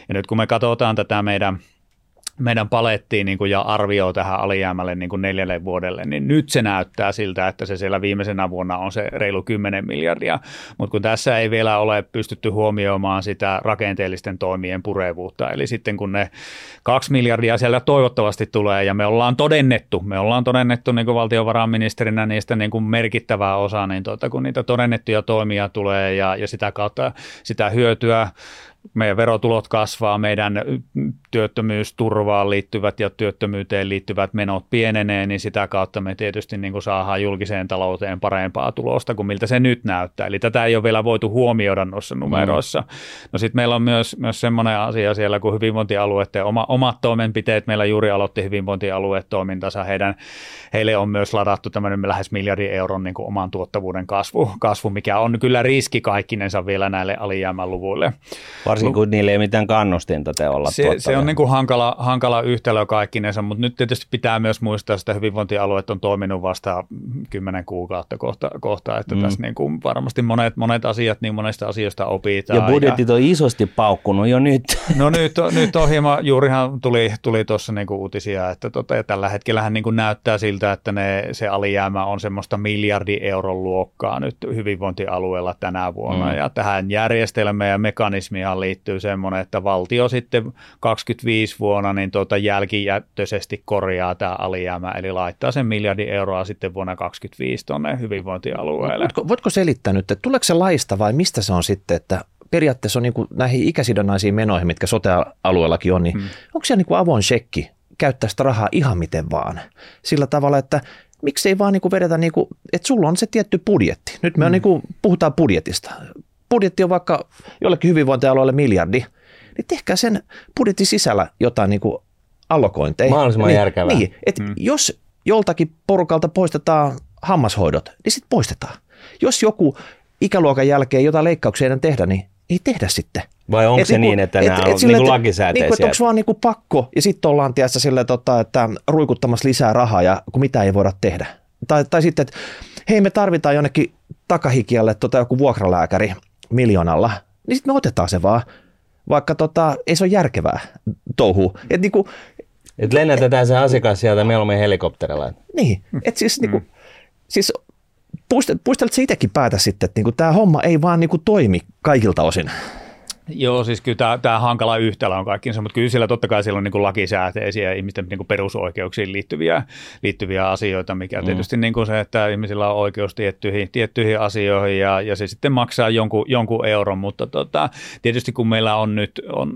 Ja nyt kun me katsotaan tätä tämä meidän meidän palettiin niin kuin, ja arvio tähän alijäämälle niin kuin neljälle vuodelle, niin nyt se näyttää siltä, että se siellä viimeisenä vuonna on se reilu 10 miljardia, mutta kun tässä ei vielä ole pystytty huomioimaan sitä rakenteellisten toimien purevuutta, eli sitten kun ne kaksi miljardia siellä toivottavasti tulee, ja me ollaan todennettu, me ollaan todennettu niin kuin valtiovarainministerinä niistä niin kuin merkittävää osaa, niin tuota, kun niitä todennettuja toimia tulee ja, ja sitä kautta sitä hyötyä meidän verotulot kasvaa, meidän työttömyysturvaan liittyvät ja työttömyyteen liittyvät menot pienenee, niin sitä kautta me tietysti niin kuin saadaan julkiseen talouteen parempaa tulosta kuin miltä se nyt näyttää. Eli tätä ei ole vielä voitu huomioida noissa numeroissa. Mm. No sitten meillä on myös, myös semmoinen asia siellä kuin hyvinvointialueiden oma, omat toimenpiteet. Meillä juuri aloitti hyvinvointialueet toimintansa. Heidän, heille on myös ladattu tämmöinen lähes miljardin euron niin kuin oman tuottavuuden kasvu, kasvu, mikä on kyllä riski kaikkinensa vielä näille alijäämän luvuille. Varsinkin kun niillä ei mitään kannustinta te olla se, se on niin kuin hankala, hankala yhtälö kaikkinensa, mutta nyt tietysti pitää myös muistaa, että hyvinvointialueet on toiminut vasta kymmenen kuukautta kohta, kohta että mm. tässä niin kuin varmasti monet, monet asiat, niin monesta asioista opitaan. Ja budjetit ja, on isosti paukkunut jo nyt. No nyt, nyt on hieman, juurihan tuli, tuli tuossa niin kuin uutisia, että tota, ja tällä hetkellähän niin kuin näyttää siltä, että ne, se alijäämä on semmoista miljardi euron luokkaa nyt hyvinvointialueella tänä vuonna, mm. ja tähän järjestelmään ja mekanismiaan liittyy semmoinen, että valtio sitten 25 vuonna niin tuota jälkijättöisesti korjaa tämä alijäämä, eli laittaa sen miljardin euroa sitten vuonna 2025 tuonne hyvinvointialueelle. Voitko, voitko selittää nyt, että tuleeko se laista vai mistä se on sitten, että periaatteessa on niin kuin näihin ikäsidonnaisiin menoihin, mitkä sote-alueellakin on, niin hmm. onko siellä niin kuin avoin shekki käyttää sitä rahaa ihan miten vaan? Sillä tavalla, että miksei vaan niin kuin vedetä, niin kuin, että sulla on se tietty budjetti. Nyt me hmm. on niin kuin, puhutaan budjetista. Budjetti on vaikka jollekin hyvinvointialueelle miljardi – niin tehkää sen budjetin sisällä jotain niin kuin allokointeja. Mahdollisimman niin, järkevää. Niin, että hmm. jos joltakin porukalta poistetaan hammashoidot, niin sitten poistetaan. Jos joku ikäluokan jälkeen jotain leikkauksia ei tehdä, niin ei tehdä sitten. Vai onko et se niinku, niin, että et, nämä et, on niinku lakisääteisiä? Niin, onko vaan niinku pakko ja sitten ollaan tietysti sille, tota, että ruikuttamassa lisää rahaa ja kun mitä ei voida tehdä. Tai, tai sitten, että hei me tarvitaan jonnekin takahikialle tota, joku vuokralääkäri miljoonalla, niin sitten me otetaan se vaan vaikka tota, ei se ole järkevää touhu. Et niinku, et lennätetään se asiakas sieltä mieluummin helikopterilla. Niin, et siis, niinku, siis puistelet sä itsekin päätä sitten, että niinku, tämä homma ei vaan niinku toimi kaikilta osin. Joo, siis kyllä tämä, tämä hankala yhtälö on kaikkinsa, mutta kyllä siellä totta kai siellä on niin kuin lakisääteisiä ihmisten niin kuin perusoikeuksiin liittyviä, liittyviä asioita, mikä mm. tietysti niin kuin se, että ihmisillä on oikeus tiettyihin, tiettyihin asioihin ja, ja se sitten maksaa jonkun, jonkun euron, mutta tota, tietysti kun meillä on nyt on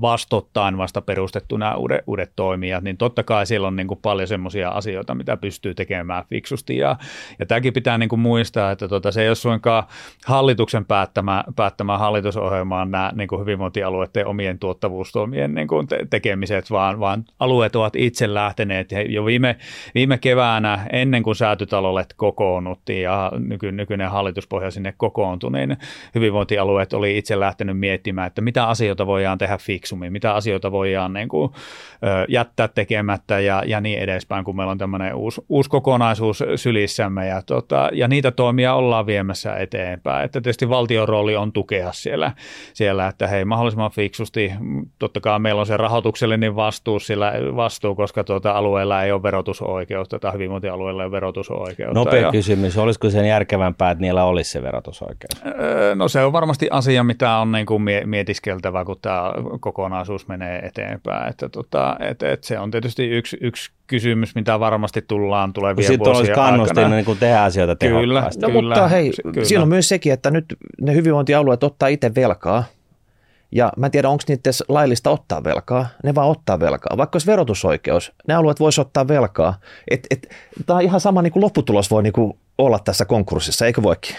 vastottain vasta perustettu nämä uudet, uudet toimijat, niin totta kai siellä on niin kuin paljon semmoisia asioita, mitä pystyy tekemään fiksusti ja, ja tämäkin pitää niin kuin muistaa, että tota, se ei ole suinkaan hallituksen päättämä, päättämä hallitusohjelmaan nämä niin kuin hyvinvointialueiden omien tuottavuustoimien niin kuin te- tekemiset, vaan, vaan alueet ovat itse lähteneet jo viime, viime keväänä ennen kuin säätytalolle kokoonnuttiin ja nyky, nykyinen hallituspohja sinne kokoontui, niin hyvinvointialueet oli itse lähtenyt miettimään, että mitä asioita voidaan tehdä fiksummin, mitä asioita voidaan niin kuin, jättää tekemättä ja, ja niin edespäin, kun meillä on tämmöinen uusi, uusi kokonaisuus sylissämme ja, tota, ja niitä toimia ollaan viemässä eteenpäin. Että tietysti valtion rooli on tukea siellä, siellä siellä, että hei mahdollisimman fiksusti, totta kai meillä on se rahoituksellinen vastuu, sillä vastuu, koska tuota alueella ei ole verotusoikeutta tai hyvinvointialueella ei ole verotusoikeutta. Nopea ja, kysymys, olisiko sen järkevämpää, että niillä olisi se verotusoikeus? Öö, no se on varmasti asia, mitä on niin kuin mietiskeltävä, kun tämä kokonaisuus menee eteenpäin. Että tota, et, et se on tietysti yksi, yksi kysymys, mitä varmasti tullaan tulevien Sitten vuosien olisi kannustin niin kuin tehdä asioita kyllä, no, kyllä, mutta hei, kyllä. siinä on myös sekin, että nyt ne hyvinvointialueet ottaa itse velkaa ja mä en tiedä, onko niitä laillista ottaa velkaa. Ne vaan ottaa velkaa. Vaikka olisi verotusoikeus, ne alueet voisi ottaa velkaa. Tämä on ihan sama niin kuin lopputulos voi niin kuin olla tässä konkurssissa, eikö voikin?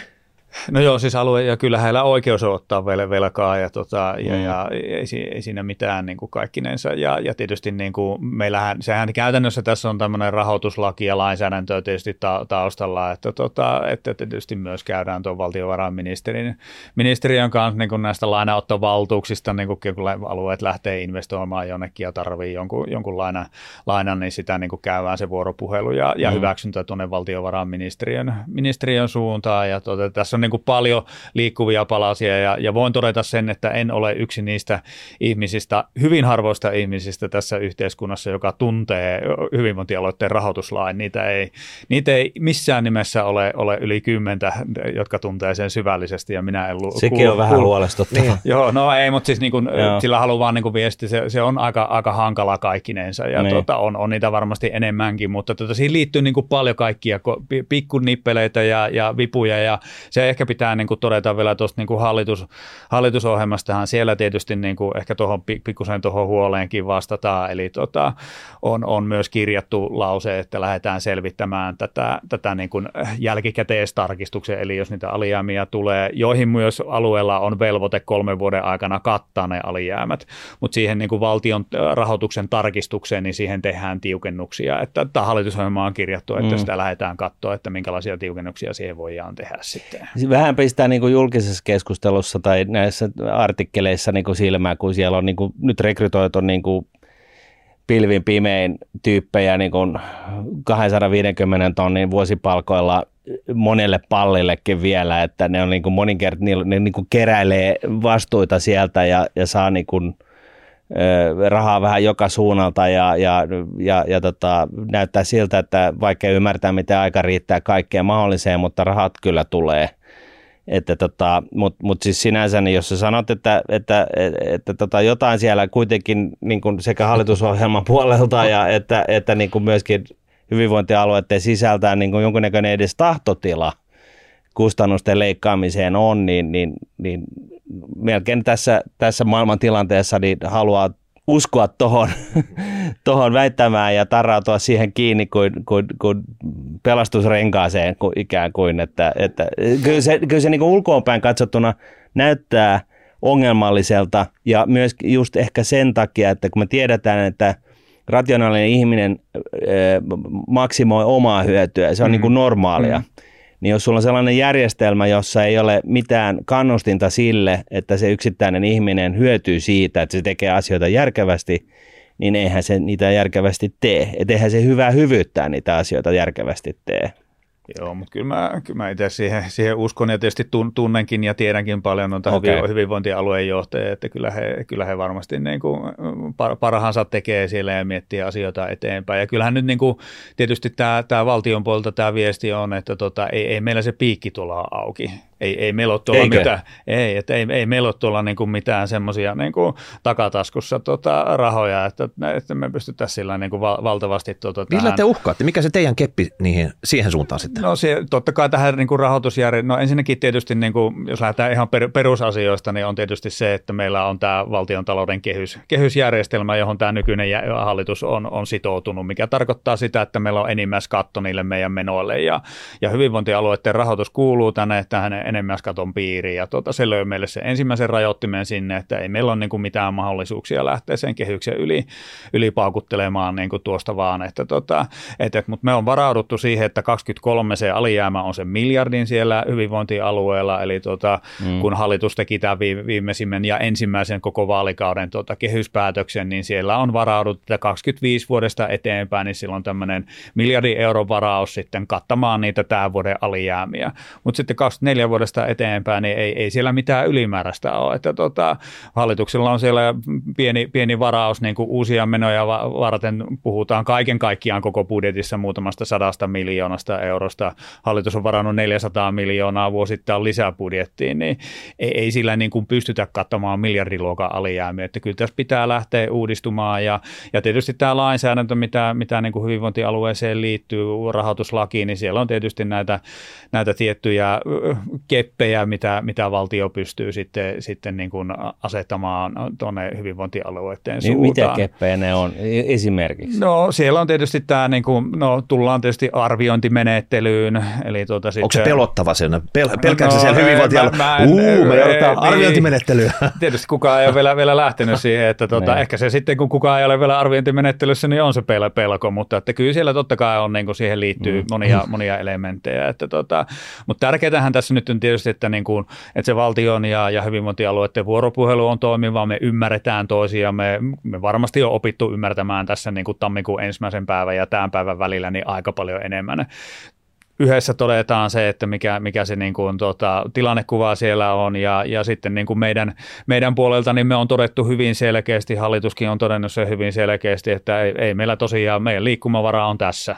No joo, siis alue, ja kyllä heillä oikeus on ottaa vel, velkaa, ja, tota, ja, mm. ja ei, ei, siinä mitään niin kuin kaikkinensa. Ja, ja tietysti niin kuin meillähän, sehän käytännössä tässä on tämmöinen rahoituslaki ja lainsäädäntö tietysti ta, taustalla, että, tota, että tietysti myös käydään tuon valtiovarainministerin ministeriön kanssa niin kuin näistä lainaottovaltuuksista, niin kuin kun alueet lähtee investoimaan jonnekin ja tarvii jonkun, jonkun laina, lainan, niin sitä niin kuin käydään se vuoropuhelu ja, ja mm. hyväksyntä tuonne valtiovarainministeriön ministeriön suuntaan. Ja tota, tässä on niin kuin paljon liikkuvia palasia ja, ja voin todeta sen, että en ole yksi niistä ihmisistä, hyvin harvoista ihmisistä tässä yhteiskunnassa, joka tuntee hyvinvointialoitteen rahoituslain. Niitä ei, niitä ei missään nimessä ole, ole yli kymmentä, jotka tuntee sen syvällisesti ja minä en lu- Sekin kuulu, on vähän kuulu. huolestuttavaa. Niin. Joo, no ei, mutta siis niin kuin, sillä haluan vaan niin viesti, se, se on aika, aika hankala kaikkinensa ja niin. tuota, on, on niitä varmasti enemmänkin, mutta tuota, siihen liittyy niin kuin paljon kaikkia pikkunippeleitä ja, ja vipuja ja se ehkä pitää niin kuin todeta vielä tuosta niin kuin hallitus, hallitusohjelmastahan. Siellä tietysti niin kuin ehkä tuohon pikkusen tuohon huoleenkin vastataan, eli tota, on, on myös kirjattu lause, että lähdetään selvittämään tätä, tätä niin kuin jälkikäteistarkistuksen, eli jos niitä alijäämiä tulee, joihin myös alueella on velvoite kolmen vuoden aikana kattaa ne alijäämät, mutta siihen niin kuin valtion rahoituksen tarkistukseen, niin siihen tehdään tiukennuksia, että tämä hallitusohjelma on kirjattu, että mm. sitä lähdetään katsoa, että minkälaisia tiukennuksia siihen voidaan tehdä sitten vähän pistää niin kuin julkisessa keskustelussa tai näissä artikkeleissa niin kuin silmää, kun siellä on niin kuin, nyt rekrytoitu niin kuin pilvin pimein tyyppejä niin kuin 250 tonnin vuosipalkoilla monelle pallillekin vielä, että ne on niin kuin moninkert, ne, niin kuin keräilee vastuita sieltä ja, ja saa niin kuin, rahaa vähän joka suunnalta ja, ja, ja, ja tota, näyttää siltä, että vaikka ymmärtää, mitä aika riittää kaikkeen mahdolliseen, mutta rahat kyllä tulee – että tota, Mutta mut siis sinänsä, niin jos sä sanot, että, että, että, että tota, jotain siellä kuitenkin niin kuin sekä hallitusohjelman (laughs) puolelta ja että, että niin kuin myöskin hyvinvointialueiden sisältää niin kuin jonkunnäköinen edes tahtotila kustannusten leikkaamiseen on, niin, niin, niin melkein tässä, tässä maailman tilanteessa niin haluaa uskoa tuohon tohon väittämään ja tarrautua siihen kiinni kuin, kuin, kuin pelastusrenkaaseen kuin ikään kuin. Että, että, kyllä se, kyllä se niin ulkoonpäin katsottuna näyttää ongelmalliselta ja myös just ehkä sen takia, että kun me tiedetään, että rationaalinen ihminen maksimoi omaa hyötyä, se on mm. niin kuin normaalia. Mm niin jos sulla on sellainen järjestelmä, jossa ei ole mitään kannustinta sille, että se yksittäinen ihminen hyötyy siitä, että se tekee asioita järkevästi, niin eihän se niitä järkevästi tee. Et eihän se hyvää hyvyyttää niitä asioita järkevästi tee. Joo, mutta kyllä mä, kyllä mä itse siihen, siihen uskon ja tietysti tunnenkin ja tiedänkin paljon noita okay. hyvinvointialueen johtajia, että kyllä he, kyllä he varmasti niin kuin parhaansa tekee siellä ja miettii asioita eteenpäin. Ja kyllähän nyt niin kuin, tietysti tämä, tämä valtion puolelta tämä viesti on, että tota, ei, ei meillä se piikki tuolla auki Ei, ei meillä ole tuolla mitään, ei, että ei, ei meillä ole tuolla niin kuin mitään semmoisia niin kuin takataskussa tota, rahoja, että, että me pystyttäisiin sillä niin kuin val, valtavasti. Tota, Millä tähän. te uhkaatte? Mikä se teidän keppi niihin, siihen suuntaan sitten? No se, totta kai tähän niin kuin rahoitusjärjestelmään, no ensinnäkin tietysti niin kuin, jos lähdetään ihan per, perusasioista, niin on tietysti se, että meillä on tämä valtion talouden kehys, kehysjärjestelmä, johon tämä nykyinen hallitus on, on sitoutunut, mikä tarkoittaa sitä, että meillä on enimmäiskatto niille meidän menoille ja, ja hyvinvointialueiden rahoitus kuuluu tänne tähän enimmäiskaton piiriin ja tuota, se löi meille se ensimmäisen rajoittimen sinne, että ei meillä ole niin kuin mitään mahdollisuuksia lähteä sen kehyksen yli, yli paukuttelemaan niin kuin tuosta vaan, että tota, et, et, mutta me on varauduttu siihen, että 23 se alijäämä on se miljardin siellä hyvinvointialueella, eli tota, mm. kun hallitus teki tämän viimeisimmän ja ensimmäisen koko vaalikauden tota, kehyspäätöksen, niin siellä on varauduttu, että 25 vuodesta eteenpäin, niin silloin tämmöinen miljardin euron varaus sitten kattamaan niitä tämän vuoden alijäämiä. Mutta sitten 24 vuodesta eteenpäin, niin ei, ei siellä mitään ylimääräistä ole. Että tota, hallituksella on siellä pieni, pieni varaus niin kuin uusia menoja varten. Puhutaan kaiken kaikkiaan koko budjetissa muutamasta sadasta miljoonasta eurosta. Hallitus on varannut 400 miljoonaa vuosittain lisäbudjettiin, niin ei, ei sillä niin kuin pystytä kattamaan miljardiluokan alijäämiä. Että kyllä tässä pitää lähteä uudistumaan ja, ja tietysti tämä lainsäädäntö, mitä, mitä niin kuin hyvinvointialueeseen liittyy, rahoituslakiin, niin siellä on tietysti näitä, näitä tiettyjä keppejä, mitä, mitä valtio pystyy sitten, sitten niin kuin asettamaan tuonne hyvinvointialueiden niin suuntaan. Mitä keppejä ne on esimerkiksi? No siellä on tietysti tämä, niin kuin, no tullaan tietysti arviointimenettelyyn. Eli tuota sitten, Onko se pelottava sen? Pel- pelkääkö no, se hyvinvointialue? Mä, Uu, me joudutaan niin, arviointimenettelyä. Tietysti kukaan ei ole vielä, vielä lähtenyt siihen, että tuota, niin. ehkä se sitten kun kukaan ei ole vielä arviointimenettelyssä, niin on se pel- pelko, mutta että kyllä siellä totta kai on, niin kuin siihen liittyy mm. monia, monia elementtejä. Että tuota, mutta tärkeätähän tässä nyt on tietysti, että, niin kuin, että se valtion ja, ja hyvinvointialueiden vuoropuhelu on toimiva, me ymmärretään toisia, me, me varmasti on opittu ymmärtämään tässä niin kuin tammikuun ensimmäisen päivän ja tämän päivän välillä niin aika paljon enemmän yhdessä todetaan se, että mikä, mikä se niin kuin, tota, tilannekuva siellä on ja, ja sitten niin kuin meidän, meidän puolelta niin me on todettu hyvin selkeästi, hallituskin on todennut se hyvin selkeästi, että ei, ei meillä tosiaan, meidän liikkumavara on tässä,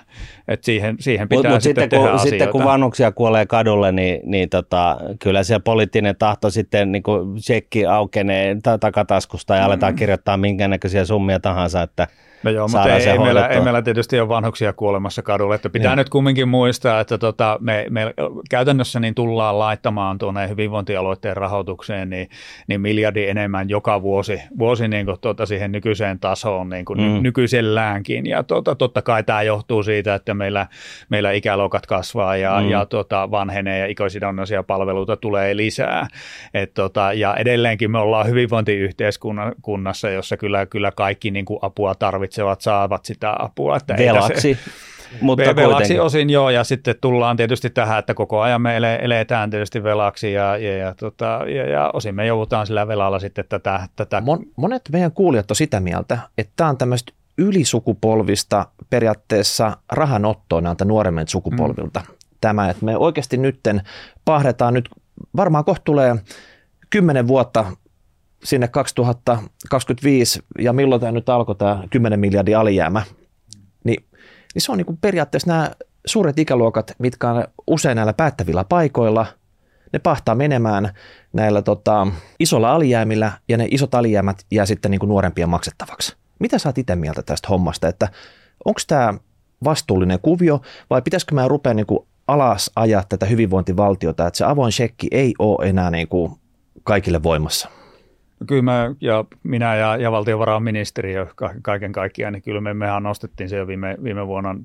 että siihen, siihen pitää mut, sitten, sitten tehdä kun, Sitten kun vanhuksia kuolee kadulle, niin, niin tota, kyllä se poliittinen tahto sitten niin kuin aukenee takataskusta ja aletaan mm. kirjoittaa minkä näköisiä summia tahansa, että – No joo, mutta ei, ei, meillä, ei meillä tietysti ole vanhuksia kuolemassa kadulle, että pitää niin. nyt kumminkin muistaa, että tota, me, me käytännössä niin tullaan laittamaan tuonne hyvinvointialueiden rahoitukseen niin, niin miljardi enemmän joka vuosi, vuosi niin kuin tuota siihen nykyiseen tasoon niin kuin mm. nykyiselläänkin ja tuota, totta kai tämä johtuu siitä, että meillä, meillä ikäluokat kasvaa ja, mm. ja tuota, vanhenee ja ikäsidonnaisia palveluita tulee lisää. Et tuota, ja edelleenkin me ollaan hyvinvointiyhteiskunnassa, jossa kyllä, kyllä kaikki niin kuin apua tarvitsee tarvitsevat saavat sitä apua. Että velaksi. Se, (laughs) mutta velaksi osin joo, ja sitten tullaan tietysti tähän, että koko ajan me ele, eletään tietysti velaksi, ja, ja, ja, tota, ja, ja osin me joudutaan sillä velalla sitten tätä. tätä. Mon, monet meidän kuulijat on sitä mieltä, että tämä on tämmöistä ylisukupolvista periaatteessa rahanottoa näiltä nuoremmilta sukupolvilta. Mm. Tämä, että me oikeasti nytten pahdetaan nyt, varmaan kohta tulee kymmenen vuotta sinne 2025 ja milloin tämä nyt alkoi tämä 10 miljardin alijäämä, niin, niin se on niin kuin periaatteessa nämä suuret ikäluokat, mitkä on usein näillä päättävillä paikoilla, ne pahtaa menemään näillä tota, isolla alijäämillä ja ne isot alijäämät jää sitten niin kuin nuorempien maksettavaksi. Mitä sä oot itse mieltä tästä hommasta, että onko tämä vastuullinen kuvio vai pitäisikö mä rupea niin kuin alas ajaa tätä hyvinvointivaltiota, että se avoin shekki ei ole enää niin kuin kaikille voimassa? Kyllä mä ja minä ja, ja valtiovarainministeriö kaiken kaikkiaan, niin kyllä me, mehän nostettiin se jo viime, viime vuonna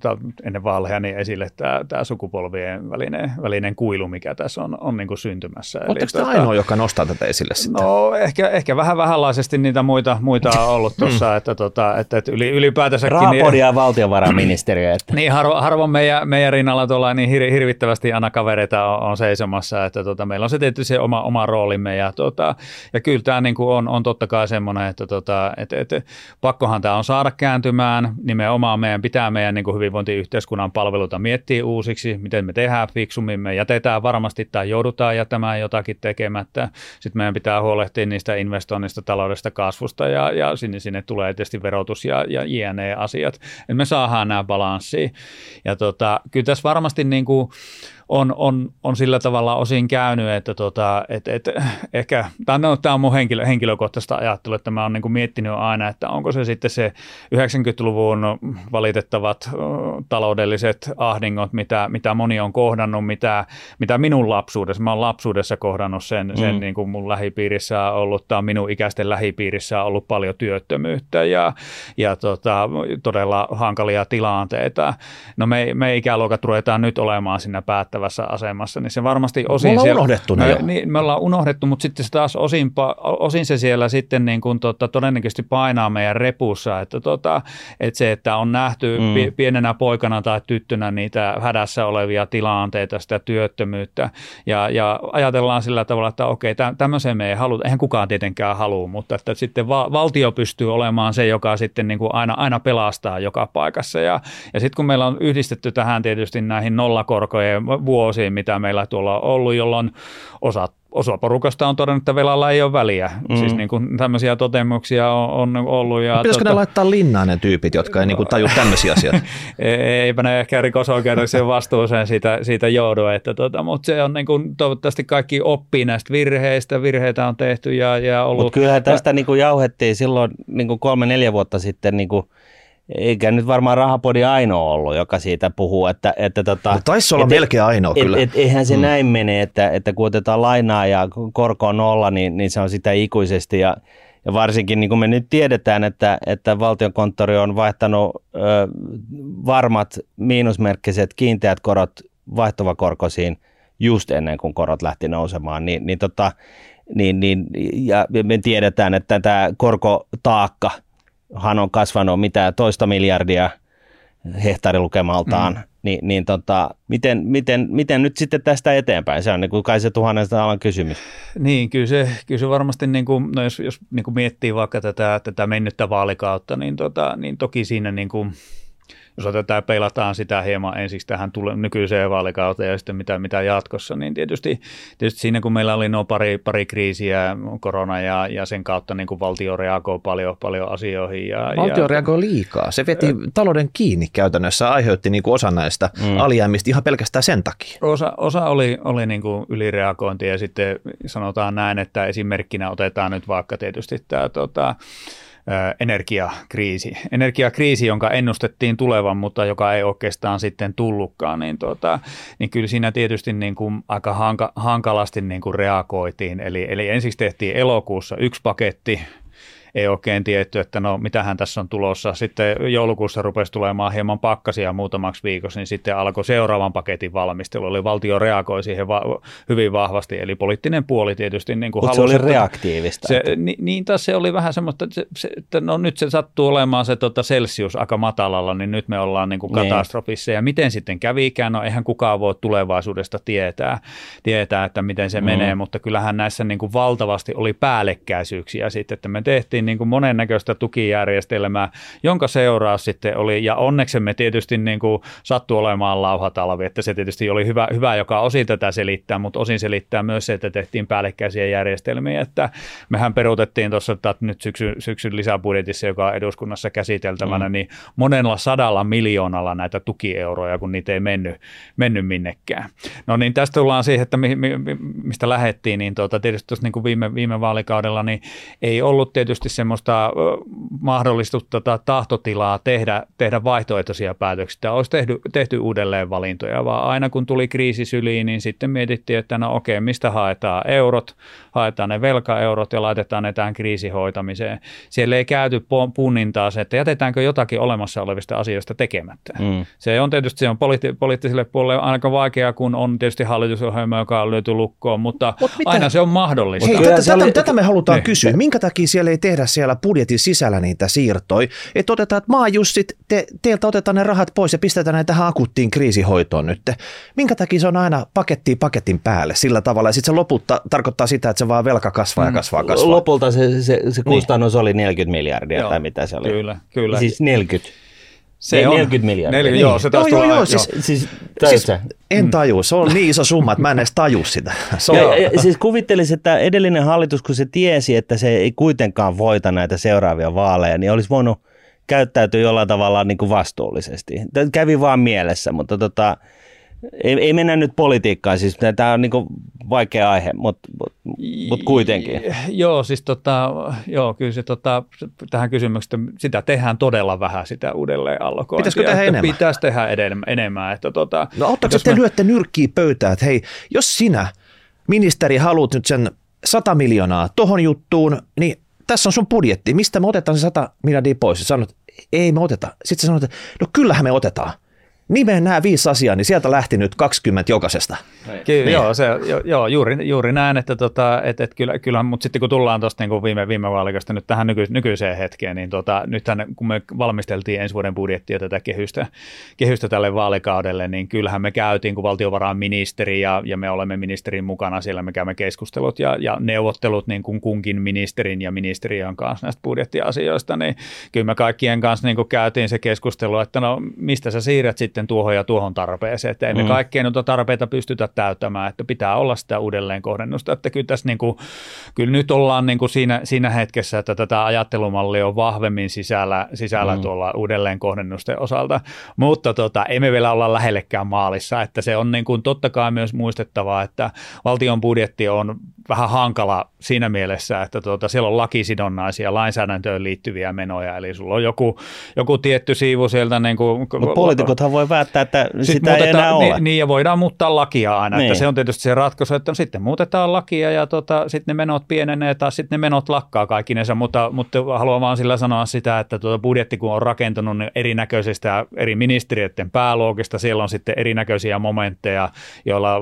ennen vaaleja niin esille tämä, tämä sukupolvien välinen, välinen kuilu, mikä tässä on, on niin kuin syntymässä. Oletteko te tota, ainoa, joka nostaa tätä esille sitten? No ehkä, ehkä vähän vähänlaisesti niitä muita, muita on ollut tuossa, mm. että, tota, että, että yli, ylipäätänsäkin... Raapodi ja valtiovarainministeriö. Että. (clears throat) niin harvo, harvoin meidän, meidän rinnalla tuolla niin hir, hirvittävästi aina kavereita on, on seisomassa, että tota, meillä on se tietysti se oma, oma roolimme ja, tota, ja kyllä tämä niin kuin on, on totta kai semmoinen, että tota, et, et, pakkohan tämä on saada kääntymään. Nimenomaan meidän pitää meidän niin kuin hyvinvointiyhteiskunnan palveluita miettiä uusiksi, miten me tehdään fiksummin. Me jätetään varmasti tai joudutaan jättämään jotakin tekemättä. Sitten meidän pitää huolehtia niistä investoinnista, taloudesta, kasvusta ja, ja sinne, sinne tulee tietysti verotus ja, ja JNE-asiat. Et me saadaan nämä balanssiin. Ja tota, kyllä tässä varmasti niin kuin, on, on, on sillä tavalla osin käynyt, että tota, et, et, ehkä, tämä no, on mun henkilö, henkilökohtaista ajattelua, että mä oon niin miettinyt aina, että onko se sitten se 90-luvun valitettavat taloudelliset ahdingot, mitä, mitä moni on kohdannut, mitä, mitä minun lapsuudessa, mä oon lapsuudessa kohdannut sen, mm. sen niin kuin mun lähipiirissä on ollut, tai minun ikäisten lähipiirissä on ollut paljon työttömyyttä ja, ja tota, todella hankalia tilanteita. No me, me ikäluokat ruvetaan nyt olemaan siinä päättävässä asemassa, niin se varmasti osin... Me ollaan siellä, unohdettu me, niin, me ollaan unohdettu, mutta sitten se taas osin, osin se siellä sitten niin kuin tota, todennäköisesti painaa meidän repussa, että, tota, että se, että on nähty mm. pienenä poikana tai tyttönä niitä hädässä olevia tilanteita, sitä työttömyyttä ja, ja ajatellaan sillä tavalla, että okei, tämmöiseen me ei haluta, eihän kukaan tietenkään halua, mutta että sitten va- valtio pystyy olemaan se, joka sitten niin kuin aina, aina pelastaa joka paikassa ja, ja sitten kun meillä on yhdistetty tähän tietysti näihin nollakorkojen vuosiin, mitä meillä tuolla on ollut, jolloin osa osa porukasta on todennut, että velalla ei ole väliä. Mm. Siis niin kuin tämmöisiä totemuksia on, on ollut. Ja Pitäisikö tota... ne laittaa linnaan ne tyypit, jotka ei niin kuin taju tämmöisiä (laughs) asioita? Eipä ne ehkä rikosoikeudelliseen vastuuseen siitä, siitä joudu, että tota, mutta se on niin kuin, toivottavasti kaikki oppii näistä virheistä, virheitä on tehty ja, ja ollut. Mutta kyllähän tästä niin kuin jauhettiin silloin niin kuin kolme-neljä vuotta sitten niin kuin eikä nyt varmaan Rahapodi ainoa ollut, joka siitä puhuu. Että, että tota, no, taisi olla et, melkein ainoa et, kyllä. Et, et, eihän se mm. näin mene, että, että kun otetaan lainaa ja korko on nolla, niin, niin se on sitä ikuisesti ja, ja varsinkin niin kuin me nyt tiedetään, että, että valtionkonttori on vaihtanut ö, varmat miinusmerkkiset kiinteät korot vaihtuvakorkoisiin just ennen kuin korot lähti nousemaan, niin, niin, tota, niin, niin ja me tiedetään, että tämä korkotaakka – hän on kasvanut mitä toista miljardia hehtaarilukemaltaan, mm. niin, niin tota, miten, miten, miten nyt sitten tästä eteenpäin? Se on niin kuin kai se tuhannen alan kysymys. Niin, kyllä se, kyllä se varmasti, niin kuin, no jos, jos niin kuin miettii vaikka tätä, tätä mennyttä vaalikautta, niin, tota, niin toki siinä niin kuin, jos otetaan peilataan sitä hieman ensiksi tähän tule, nykyiseen vaalikauteen ja sitten mitä, mitä jatkossa, niin tietysti, tietysti siinä kun meillä oli no pari, pari kriisiä, korona ja, ja sen kautta niin kuin valtio reagoi paljon, paljon asioihin. Ja, valtio ja, reagoi liikaa. Se veti ö, talouden kiinni käytännössä, aiheutti niin kuin osa näistä mm. alijäämistä ihan pelkästään sen takia. Osa, osa oli, oli niin kuin ylireagointi ja sitten sanotaan näin, että esimerkkinä otetaan nyt vaikka tietysti tämä tota, energiakriisi. Energiakriisi, jonka ennustettiin tulevan, mutta joka ei oikeastaan sitten tullutkaan, niin, tuota, niin kyllä siinä tietysti niin kuin aika hanka, hankalasti niin kuin reagoitiin. Eli, eli ensiksi tehtiin elokuussa yksi paketti, ei oikein tietty, että no mitähän tässä on tulossa. Sitten joulukuussa rupesi tulemaan hieman pakkasia muutamaksi viikossa, niin sitten alkoi seuraavan paketin valmistelu. Eli valtio reagoi siihen va- hyvin vahvasti, eli poliittinen puoli tietysti niin kuin halusi, se oli reaktiivista. Se, niin, niin taas se oli vähän semmoista, että, se, että no nyt se sattuu olemaan se tota Celsius aika matalalla, niin nyt me ollaan niin kuin niin. katastrofissa. Niin. Ja miten sitten kävikään, no eihän kukaan voi tulevaisuudesta tietää, tietää että miten se mm. menee, mutta kyllähän näissä niin kuin valtavasti oli päällekkäisyyksiä sitten, että me tehtiin tehtiin niin kuin monennäköistä tukijärjestelmää, jonka seuraus sitten oli, ja onneksemme tietysti niin kuin sattui olemaan lauhatalvi, että se tietysti oli hyvä, hyvä, joka osin tätä selittää, mutta osin selittää myös se, että tehtiin päällekkäisiä järjestelmiä, että mehän peruutettiin tuossa nyt syksy, syksyn lisäbudjetissa, joka on eduskunnassa käsiteltävänä, mm. niin monella sadalla miljoonalla näitä tukieuroja, kun niitä ei mennyt, mennyt minnekään. No niin tästä tullaan siihen, että mi, mi, mistä lähettiin, niin tuota, tietysti tuossa niin kuin viime, viime vaalikaudella, niin ei ollut tietysti semmoista mahdollistutta tahtotilaa tehdä, tehdä vaihtoehtoisia päätöksiä. Olisi tehty, tehty uudelleen valintoja, vaan aina kun tuli kriisi syliin, niin sitten mietittiin, että no okei, mistä haetaan eurot, haetaan ne velkaeurot ja laitetaan ne tähän kriisihoitamiseen. Siellä ei käyty punnintaa se, että jätetäänkö jotakin olemassa olevista asioista tekemättä. Mm. Se on tietysti se on poliitti, poliittiselle puolelle aika vaikeaa, kun on tietysti hallitusohjelma, joka on löyty lukkoon, mutta Mut aina se on mahdollista. Hei, tätä, tätä, oli... tätä me halutaan ne. kysyä. Minkä takia siellä ei tehdä siellä budjetin sisällä niitä siirtoja, että otetaan, että maajussit, te, teiltä otetaan ne rahat pois ja pistetään ne tähän akuuttiin kriisihoitoon nyt. Minkä takia se on aina pakettiin paketin päälle sillä tavalla ja sitten se lopulta tarkoittaa sitä, että se vaan velka kasvaa ja mm. kasvaa kasvaa. Lopulta se, se, se kustannus niin. oli 40 miljardia Joo, tai mitä se oli. Kyllä, kyllä. Siis 40. Se niin, on 40 miljardia. Neljä, niin. Joo, se taas joo, joo, joo, siis, siis, siis, en taju, se on niin iso summa, että mä en edes taju sitä. (laughs) Se on... ja, ja, siis kuvittelisi, että edellinen hallitus, kun se tiesi, että se ei kuitenkaan voita näitä seuraavia vaaleja, niin olisi voinut käyttäytyä jollain tavalla niin kuin vastuullisesti. Tämä kävi vaan mielessä, mutta tota, ei, ei mennä nyt politiikkaan, siis tämä on niin vaikea aihe, mutta mut, mut kuitenkin. Joo, siis tota, joo, kyllä se tota, tähän kysymykseen, sitä tehdään todella vähän sitä uudelleen allokointia. Pitäisikö tehdä enemmän? Pitäisi tehdä enemmän. enemmän että tota, no ottaako te me... lyötte nyrkkiä pöytään, että hei, jos sinä, ministeri, haluat nyt sen 100 miljoonaa tohon juttuun, niin tässä on sun budjetti, mistä me otetaan se 100 miljardia pois? Ja sanot, ei me oteta. Sitten sä sanot, että no kyllähän me otetaan nimeen nämä viisi asiaa, niin sieltä lähti nyt 20 jokaisesta. Kyllä, niin. joo, se, jo, joo juuri, juuri näin, että tota, et, et kyllä, kyllä, mutta sitten kun tullaan tuosta niin viime, viime vaalikasta nyt tähän nyky, nykyiseen hetkeen, niin tota, nythän kun me valmisteltiin ensi vuoden budjettia tätä kehystä, kehystä tälle vaalikaudelle, niin kyllähän me käytiin, kun valtiovarainministeri ja, ja me olemme ministerin mukana siellä, me käymme keskustelut ja, ja neuvottelut niin kuin kunkin ministerin ja ministeriön kanssa näistä budjettiasioista, niin kyllä me kaikkien kanssa niin kuin käytiin se keskustelu, että no mistä sä siirrät sitten sitten tuohon ja tuohon tarpeeseen, että emme mm. kaikkea noita tarpeita pystytä täyttämään, että pitää olla sitä uudelleenkohdennusta, että kyllä tässä niin kuin, kyllä nyt ollaan niin kuin siinä, siinä hetkessä, että tätä ajattelumallia on vahvemmin sisällä, sisällä mm. tuolla uudelleenkohdennusten osalta, mutta tota, emme vielä olla lähellekään maalissa, että se on niin kuin totta kai myös muistettava, että valtion budjetti on vähän hankala siinä mielessä, että tuota, siellä on lakisidonnaisia lainsäädäntöön liittyviä menoja, eli sulla on joku, joku tietty siivu sieltä. Niin kuin, no, poliitikothan voi päättää, että sitä ei enää ole. Niin, niin, ja voidaan muuttaa lakia aina, niin. että se on tietysti se ratkaisu, että no, sitten muutetaan lakia ja tota, sitten ne menot pienenee tai sitten ne menot lakkaa kaikkinensa, mutta, mutta haluan vaan sillä sanoa sitä, että tuota budjetti kun on rakentunut niin erinäköisistä eri ministeriöiden pääluokista, siellä on sitten erinäköisiä momentteja, joilla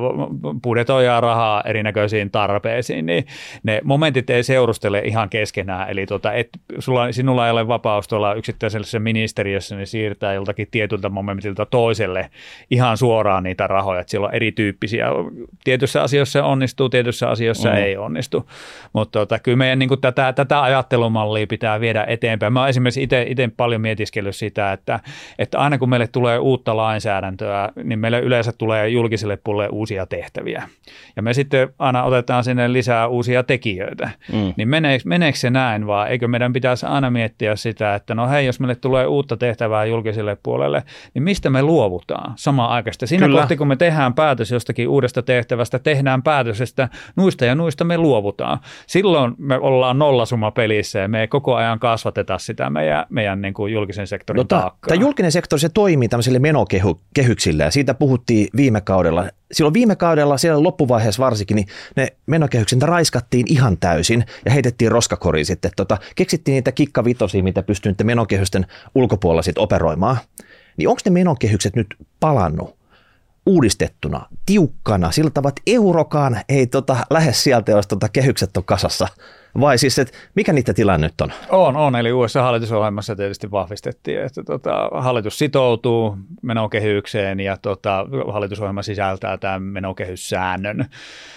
budjetoidaan rahaa erinäköisiin tarpeisiin, niin ne momentit ei seurustele ihan keskenään, eli tuota, et, sulla, sinulla ei ole vapaus tuolla yksittäisessä ministeriössä niin siirtää joltakin tietyltä momentilta toiselle ihan suoraan niitä rahoja, että siellä on erityyppisiä. Tietyissä asioissa se onnistuu, tietyissä asioissa mm. ei onnistu, mutta tuota, kyllä meidän niin kuin tätä, tätä ajattelumallia pitää viedä eteenpäin. Mä oon esimerkiksi itse paljon mietiskellyt sitä, että, että aina kun meille tulee uutta lainsäädäntöä, niin meille yleensä tulee julkiselle puolelle uusia tehtäviä. Ja me sitten aina otetaan sinne lisää uusia tekijöitä. Mm. Niin meneekö, meneekö se näin vaan? Eikö meidän pitäisi aina miettiä sitä, että no hei, jos meille tulee uutta tehtävää julkiselle puolelle, niin mistä me luovutaan samaan aikaan? Siinä Kyllä. kohti, kun me tehdään päätös jostakin uudesta tehtävästä, tehdään päätös, että nuista ja nuista me luovutaan. Silloin me ollaan nollasumma pelissä ja me ei koko ajan kasvateta sitä meidän, meidän niin kuin julkisen sektorin no, taakkaa. Tämä julkinen sektori se toimii tämmöisille menokehyksille ja siitä puhuttiin viime kaudella silloin viime kaudella, siellä loppuvaiheessa varsinkin, niin ne menokehykset raiskattiin ihan täysin ja heitettiin roskakoriin sitten. Tota, keksittiin niitä kikkavitosia, mitä pystyy niiden menokehysten ulkopuolella sitten operoimaan. Niin onko ne menokehykset nyt palannut uudistettuna, tiukkana, sillä tavalla, että eurokaan ei tota, lähde sieltä, jos tota kehykset on kasassa – vai siis, että mikä niitä tilanne nyt on? On, on. Eli uudessa hallitusohjelmassa tietysti vahvistettiin, että tota, hallitus sitoutuu menokehykseen ja tota, hallitusohjelma sisältää tämän menokehyssäännön.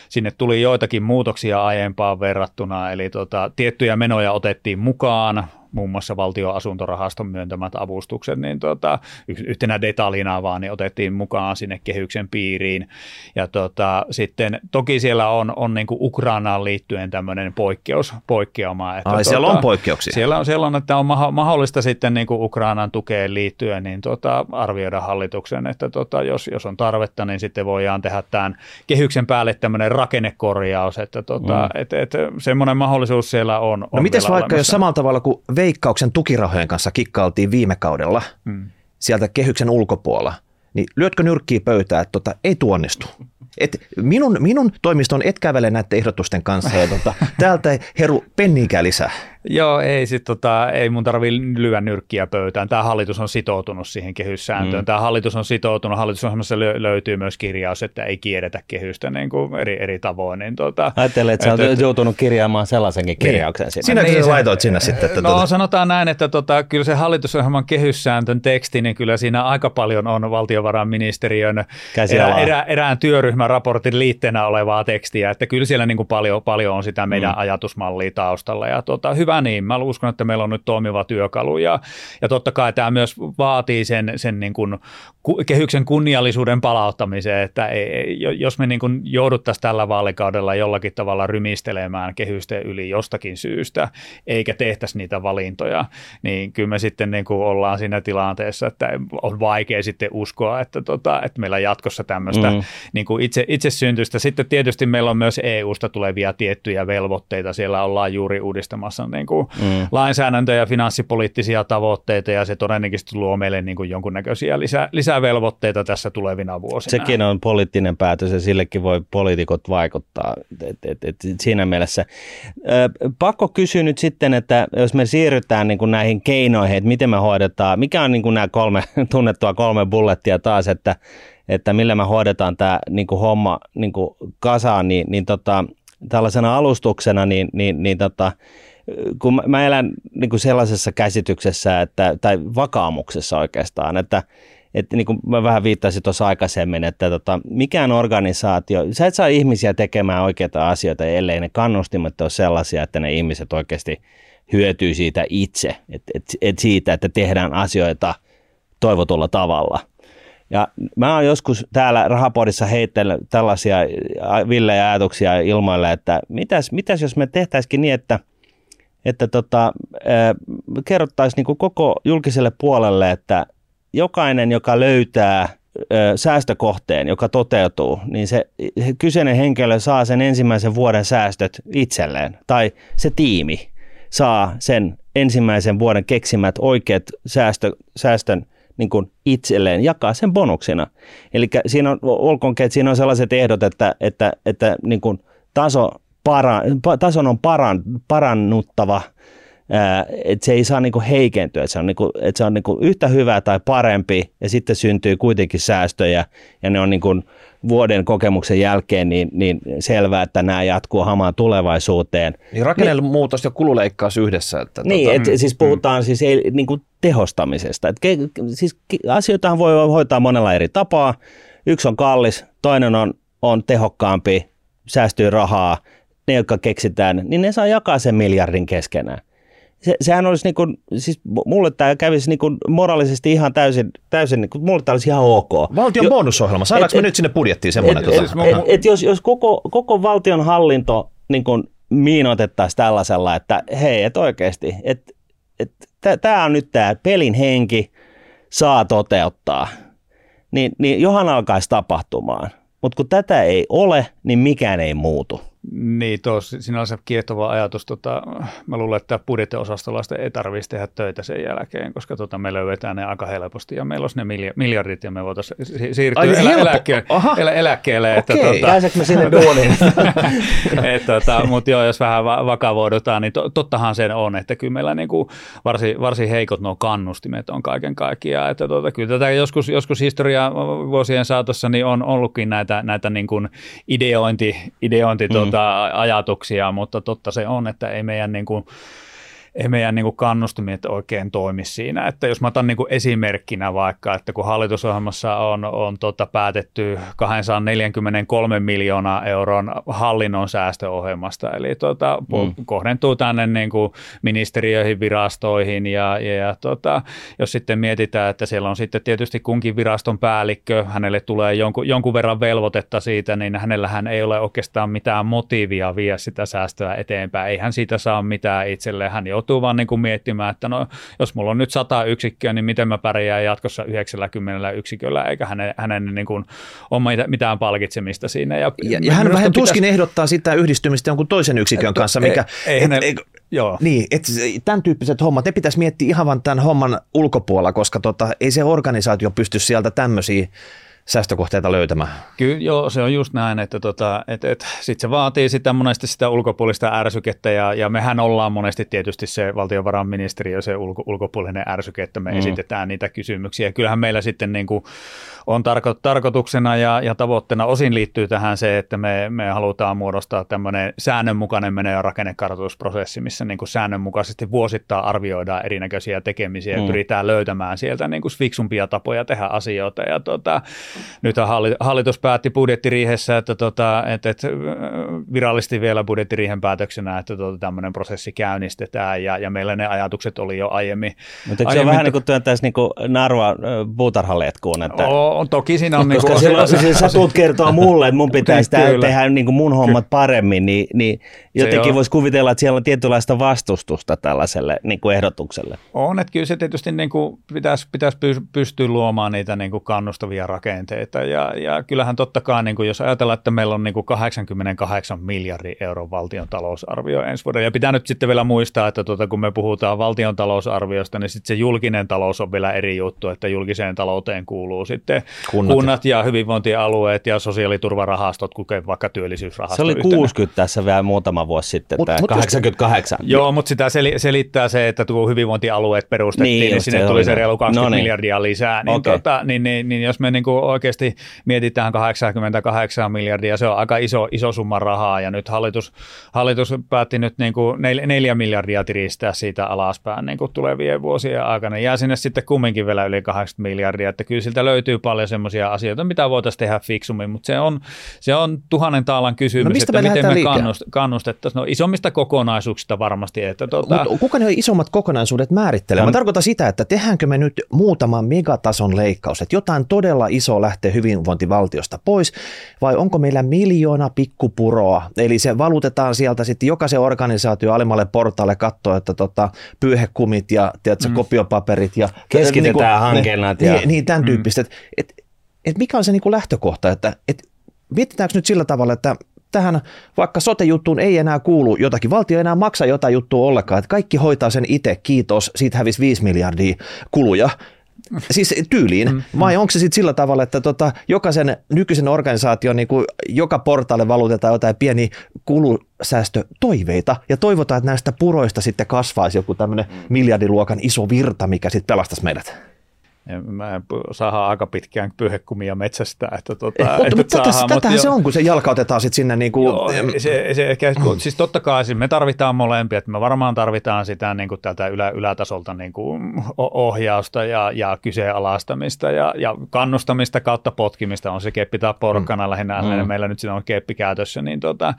Sinne tuli joitakin muutoksia aiempaan verrattuna, eli tota, tiettyjä menoja otettiin mukaan, muun muassa valtion asuntorahaston myöntämät avustukset, niin tota, yhtenä detaljina vaan niin otettiin mukaan sinne kehyksen piiriin. Ja tota, sitten toki siellä on, on niin kuin Ukrainaan liittyen tämmöinen poikkeus, poikkeama. Että Ai, tota, siellä on poikkeuksia? Siellä on sellainen, että on mahdollista sitten niin kuin Ukrainan tukeen liittyen niin tota, arvioida hallituksen, että tota, jos, jos on tarvetta, niin sitten voidaan tehdä tämän kehyksen päälle tämmöinen rakennekorjaus, että tota, mm. et, et, semmoinen mahdollisuus siellä on. on no miten vaikka, olemassa. jos samalla tavalla kuin veikkauksen tukirahojen kanssa kikkailtiin viime kaudella mm. sieltä kehyksen ulkopuolella, niin lyötkö nyrkkiä pöytää, että tota, ei tuonnistu? Et minun, minun toimiston et kävele näiden ehdotusten kanssa ja tota, täältä ei heru penniinkään lisää. Joo, ei, sit, tota, ei mun tarvi lyödä nyrkkiä pöydään. Tämä hallitus on sitoutunut siihen kehyssääntöön. Mm. Tämä hallitus on sitoutunut, hallitusohjelmassa löytyy myös kirjaus, että ei kierretä kehystä niin kuin eri, eri tavoin. Niin, tota, Ajattelin, että sä oot joutunut kirjaamaan sellaisenkin niin. kirjauksen niin. sinne. Sinä niin, laitoit sinne sitten? Että no tuota. sanotaan näin, että tota, kyllä se hallitusohjelman kehyssääntön teksti, niin kyllä siinä aika paljon on valtiovarainministeriön erä, erä, erään työryhmän raportin liitteenä olevaa tekstiä, että kyllä siellä niin kuin paljon, paljon on sitä meidän mm. ajatusmallia taustalla ja tota, hyvä hyvä niin. Mä uskon, että meillä on nyt toimiva työkalu ja, ja totta kai tämä myös vaatii sen, sen niin kuin kehyksen kunniallisuuden palauttamiseen, että ei, jos me niin kuin jouduttaisiin tällä vaalikaudella jollakin tavalla rymistelemään kehysten yli jostakin syystä, eikä tehtäisi niitä valintoja, niin kyllä me sitten niin kuin ollaan siinä tilanteessa, että on vaikea sitten uskoa, että, tota, että meillä jatkossa tämmöistä mm. niin kuin itse, itse syntystä. Sitten tietysti meillä on myös EU-sta tulevia tiettyjä velvoitteita. Siellä ollaan juuri uudistamassa niin kuin mm. lainsäädäntöä ja finanssipoliittisia tavoitteita ja se todennäköisesti luo meille niin kuin jonkunnäköisiä lisä, lisävelvoitteita tässä tulevina vuosina. Sekin on poliittinen päätös ja sillekin voi poliitikot vaikuttaa et, et, et, siinä mielessä. Ö, pakko kysyä nyt sitten, että jos me siirrytään niin kuin näihin keinoihin, että miten me hoidetaan, mikä on niin kuin nämä kolme (laughs) tunnettua kolme bullettia taas, että että millä me hoidetaan tämä niin kuin homma niin kuin kasaan, niin, niin tota, tällaisena alustuksena, niin, niin, niin tota, kun mä elän niin kuin sellaisessa käsityksessä, että, tai vakaamuksessa oikeastaan, että, että niin kuin mä vähän viittasin tuossa aikaisemmin, että tota, mikään organisaatio, sä et saa ihmisiä tekemään oikeita asioita, ellei ne kannustimet ole sellaisia, että ne ihmiset oikeasti hyötyy siitä itse, että et, et siitä, että tehdään asioita toivotulla tavalla – ja mä oon joskus täällä Rahapodissa heittellyt tällaisia villejä ajatuksia ilmoille, että mitäs, mitäs jos me tehtäisikin niin, että, että tota, kerrottaisiin niin koko julkiselle puolelle, että jokainen, joka löytää säästökohteen, joka toteutuu, niin se kyseinen henkilö saa sen ensimmäisen vuoden säästöt itselleen, tai se tiimi saa sen ensimmäisen vuoden keksimät oikeat säästö, säästön niin kuin itselleen, jakaa sen bonuksena. Eli siinä on, olkoonkin, että siinä on sellaiset ehdot, että, että, että niin kuin taso para, tason on paran, parannuttava, että se ei saa niinku heikentyä, että se on, niinku, että se on niinku yhtä hyvä tai parempi ja sitten syntyy kuitenkin säästöjä ja ne on niinku vuoden kokemuksen jälkeen niin, niin selvää, että nämä jatkuu hamaan tulevaisuuteen. Niin rakennemuutos niin, ja kululeikkaus yhdessä. Että niin, tuota, et, siis puhutaan mm. siis ei, niin kuin tehostamisesta. Et, ke, siis asioitahan voi hoitaa monella eri tapaa. Yksi on kallis, toinen on, on tehokkaampi, säästyy rahaa. Ne, jotka keksitään, niin ne saa jakaa sen miljardin keskenään se, sehän olisi niin kuin, siis mulle tämä kävisi niin kuin moraalisesti ihan täysin, täysin niin kuin, mulle tämä olisi ihan ok. Valtion jo, bonusohjelma, saadaanko me et, nyt sinne budjettiin semmoinen? Et, tota? et, et, et jos, jos koko, koko valtion hallinto niin kuin miinotettaisiin tällaisella, että hei, et oikeasti, että et, tämä on nyt tämä pelin henki, saa toteuttaa, niin, niin johan alkaisi tapahtumaan. Mutta kun tätä ei ole, niin mikään ei muutu. Niin, tuossa sinänsä kiehtova ajatus. Tota, mä luulen, että budjettiosastolla ei tarvitsisi tehdä töitä sen jälkeen, koska tota, me löydetään ne aika helposti ja meillä olisi ne miljardit ja me voitaisiin siirtyä Ai, elä, eläkkeelle. Elä, eläkkeelle että, Okei, tota, pääseekö me sinne duuniin? (laughs) tota, Mutta joo, jos vähän vakavoidutaan, niin to, tottahan sen on, että kyllä meillä niinku varsin, varsin heikot nuo kannustimet on kaiken kaikkiaan. Että tota, kyllä tätä joskus, joskus historia vuosien saatossa niin on ollutkin näitä, näitä niin kuin ideointi, ideointi mm. tuota, tota, ajatuksia, mutta totta se on, että ei meidän niin kuin, ei meidän niin kannustimet oikein toimi siinä. Että jos mä otan niin esimerkkinä vaikka, että kun hallitusohjelmassa on, on tota päätetty 243 miljoonaa euron hallinnon säästöohjelmasta, eli tota, mm. kohdentuu tänne niin ministeriöihin, virastoihin ja, ja, ja tota, jos sitten mietitään, että siellä on sitten tietysti kunkin viraston päällikkö, hänelle tulee jonkun, jonkun verran velvoitetta siitä, niin hänellähän ei ole oikeastaan mitään motiivia viedä sitä säästöä eteenpäin. Ei hän siitä saa mitään itselleen, hän joutuu joutuu vaan niin kuin miettimään, että no, jos mulla on nyt 100 yksikköä, niin miten mä pärjään jatkossa 90 yksiköllä, eikä hänen, hänen niin kuin ole mitään palkitsemista siinä. Ja, ja, ja hän vähän pitäisi... tuskin ehdottaa sitä yhdistymistä jonkun toisen yksikön et, kanssa, mikä... Ei, ei, et, ei, Joo. Niin, että tämän tyyppiset hommat, ne pitäisi miettiä ihan vain tämän homman ulkopuolella, koska tota, ei se organisaatio pysty sieltä tämmöisiä säästökohteita löytämään. Kyllä, joo, se on just näin, että tota, et, et, sit se vaatii sitä monesti sitä ulkopuolista ärsykettä ja, ja mehän ollaan monesti tietysti se valtiovarainministeriö, se ulko, ulkopuolinen ärsyke, että me mm. esitetään niitä kysymyksiä. Kyllähän meillä sitten niin kuin on tarko, tarkoituksena ja, ja tavoitteena osin liittyy tähän se, että me, me halutaan muodostaa tämmöinen säännönmukainen mene- ja rakennekartoitusprosessi, missä niin kuin säännönmukaisesti vuosittain arvioidaan erinäköisiä tekemisiä mm. ja pyritään löytämään sieltä niin kuin fiksumpia tapoja tehdä asioita ja tota, nyt hallitus päätti budjettiriihessä, että, tota, että, että virallisesti vielä budjettiriihen päätöksenä, että tota, tämmöinen prosessi käynnistetään ja, ja meillä ne ajatukset oli jo aiemmin. Mutta se on vähän niin kuin työntäisi niin kuin narva puutarhaletkuun? Että... O, toki siinä on... Koska niin kuin, silloin, sä tulet kertoa mulle, että mun (laughs) pitäisi tehdä niin kuin mun hommat paremmin, niin, niin jotenkin voisi kuvitella, että siellä on tietynlaista vastustusta tällaiselle niin kuin ehdotukselle. On, että kyllä se tietysti niin kuin pitäisi, pitäisi pystyä luomaan niitä niin kuin kannustavia rakenteita. Ja, ja kyllähän totta kai, niin kuin jos ajatellaan, että meillä on niin kuin 88 miljardin euron valtion talousarvio ensi vuonna. Ja pitää nyt sitten vielä muistaa, että tuota, kun me puhutaan valtion talousarviosta, niin sitten se julkinen talous on vielä eri juttu, että julkiseen talouteen kuuluu sitten kunnat, kunnat ja hyvinvointialueet ja sosiaaliturvarahastot, kuten vaikka työllisyysrahasto. Se oli 60 tässä vielä muutama vuosi sitten, mut, tämä mut 88. Joo, mutta sitä selittää se, että tuo hyvinvointialueet perustettiin, niin, niin sinne se tuli se reilu 20 no niin. miljardia lisää. Niin, okay. tota, niin, niin, niin jos me niin kuin oikeasti mietitään 88 miljardia, se on aika iso, iso summa rahaa ja nyt hallitus, hallitus päätti nyt niin kuin 4 miljardia tiristää siitä alaspäin niin kuin tulevien vuosien aikana. Jää sinne sitten kumminkin vielä yli 80 miljardia, että kyllä siltä löytyy paljon semmoisia asioita, mitä voitaisiin tehdä fiksummin, mutta se on, se on tuhannen taalan kysymys, no mistä että me miten me kannust, kannustettaisiin. No isommista kokonaisuuksista varmasti. Että tuota... Mut kuka ne isommat kokonaisuudet määrittelee? Mä tarkoitan sitä, että tehdäänkö me nyt muutama megatason leikkaus, että jotain todella isoa lähtee hyvinvointivaltiosta pois, vai onko meillä miljoona pikkupuroa, eli se valutetaan sieltä sitten jokaisen organisaatio alemmalle portaalle katsoa, että tota, pyyhekumit ja tiedätkö, mm. kopiopaperit ja keskitetään niin hankennat. Ja... Niin, niin tämän mm. tyyppistä. Et, et, et mikä on se niin kuin lähtökohta, että et, mietitäänkö nyt sillä tavalla, että tähän vaikka sote-juttuun ei enää kuulu jotakin, valtio ei enää maksa jotain juttua ollenkaan, että kaikki hoitaa sen itse, kiitos, siitä hävisi 5 miljardia kuluja, Siis tyyliin, mm, vai onko se sitten sillä tavalla, että tota, jokaisen nykyisen organisaation niin kuin joka portaalle valutetaan jotain pieni kulusäästötoiveita ja toivotaan, että näistä puroista sitten kasvaisi joku tämmöinen miljardiluokan iso virta, mikä sitten pelastaisi meidät? Mä saadaan aika pitkään pyhekumia metsästä. Että tota, mutta, mutta saadaan, tätähän mutta se on, kun se jalkautetaan sitten sinne niin kuin... Joo, se, se ehkä, (clears throat) siis totta kai siis me tarvitaan molempia, että me varmaan tarvitaan sitä niin kuin tältä ylä, ylätasolta niin kuin ohjausta ja, ja kyseenalaistamista ja, ja kannustamista kautta potkimista, on se keppi tai porkkana mm. lähinnä, mm. meillä nyt siinä on keppi käytössä, niin, tota,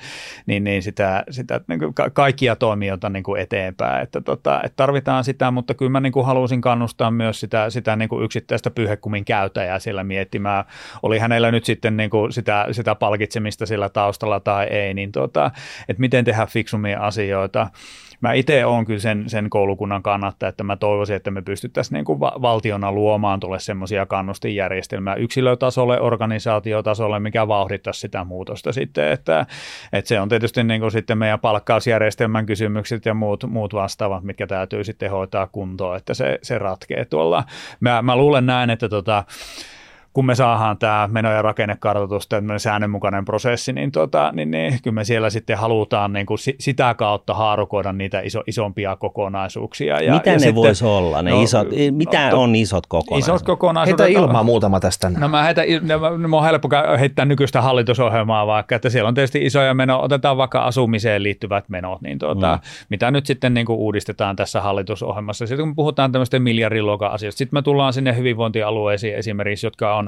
niin, niin sitä, sitä niin kuin kaikkia toimijoita niin kuin eteenpäin, että, tota, että tarvitaan sitä, mutta kyllä mä niin kuin halusin kannustaa myös sitä, sitä niin kuin kuin yksittäistä pyhekumin käytäjää siellä miettimään. Oli hänellä nyt sitten niin kuin sitä, sitä palkitsemista sillä taustalla tai ei, niin tota, että miten tehdä fiksumia asioita. Mä itse olen kyllä sen, sen koulukunnan kannattaja, että mä toivoisin, että me pystyttäisiin niin kuin valtiona luomaan tuolle semmoisia kannustinjärjestelmää yksilötasolle, organisaatiotasolle, mikä vauhdittaisi sitä muutosta sitten, että, että se on tietysti niin kuin sitten meidän palkkausjärjestelmän kysymykset ja muut, muut vastaavat, mitkä täytyy sitten hoitaa kuntoon, että se, se ratkee tuolla. Mä, mä luulen näin, että tota, kun me saadaan tämä meno- ja rakennekartoitus, tämmöinen säännönmukainen prosessi, niin, tota, niin, niin kyllä me siellä sitten halutaan niin kuin sitä kautta haarukoida niitä iso, isompia kokonaisuuksia. Ja, mitä ja ne sitten, voisi olla, ne no, isot, mitä no, on isot kokonaisuudet? Isot kokonaisuudet. Heitä ilmaa muutama tästä. No mä heitä, no, on helppo heittää nykyistä hallitusohjelmaa vaikka, että siellä on tietysti isoja menoja, otetaan vaikka asumiseen liittyvät menot, niin tuota, mm. mitä nyt sitten niin kuin uudistetaan tässä hallitusohjelmassa. Sitten kun puhutaan tämmöistä miljardiluokan asioista, sitten me tullaan sinne hyvinvointialueisiin esimerkiksi, jotka on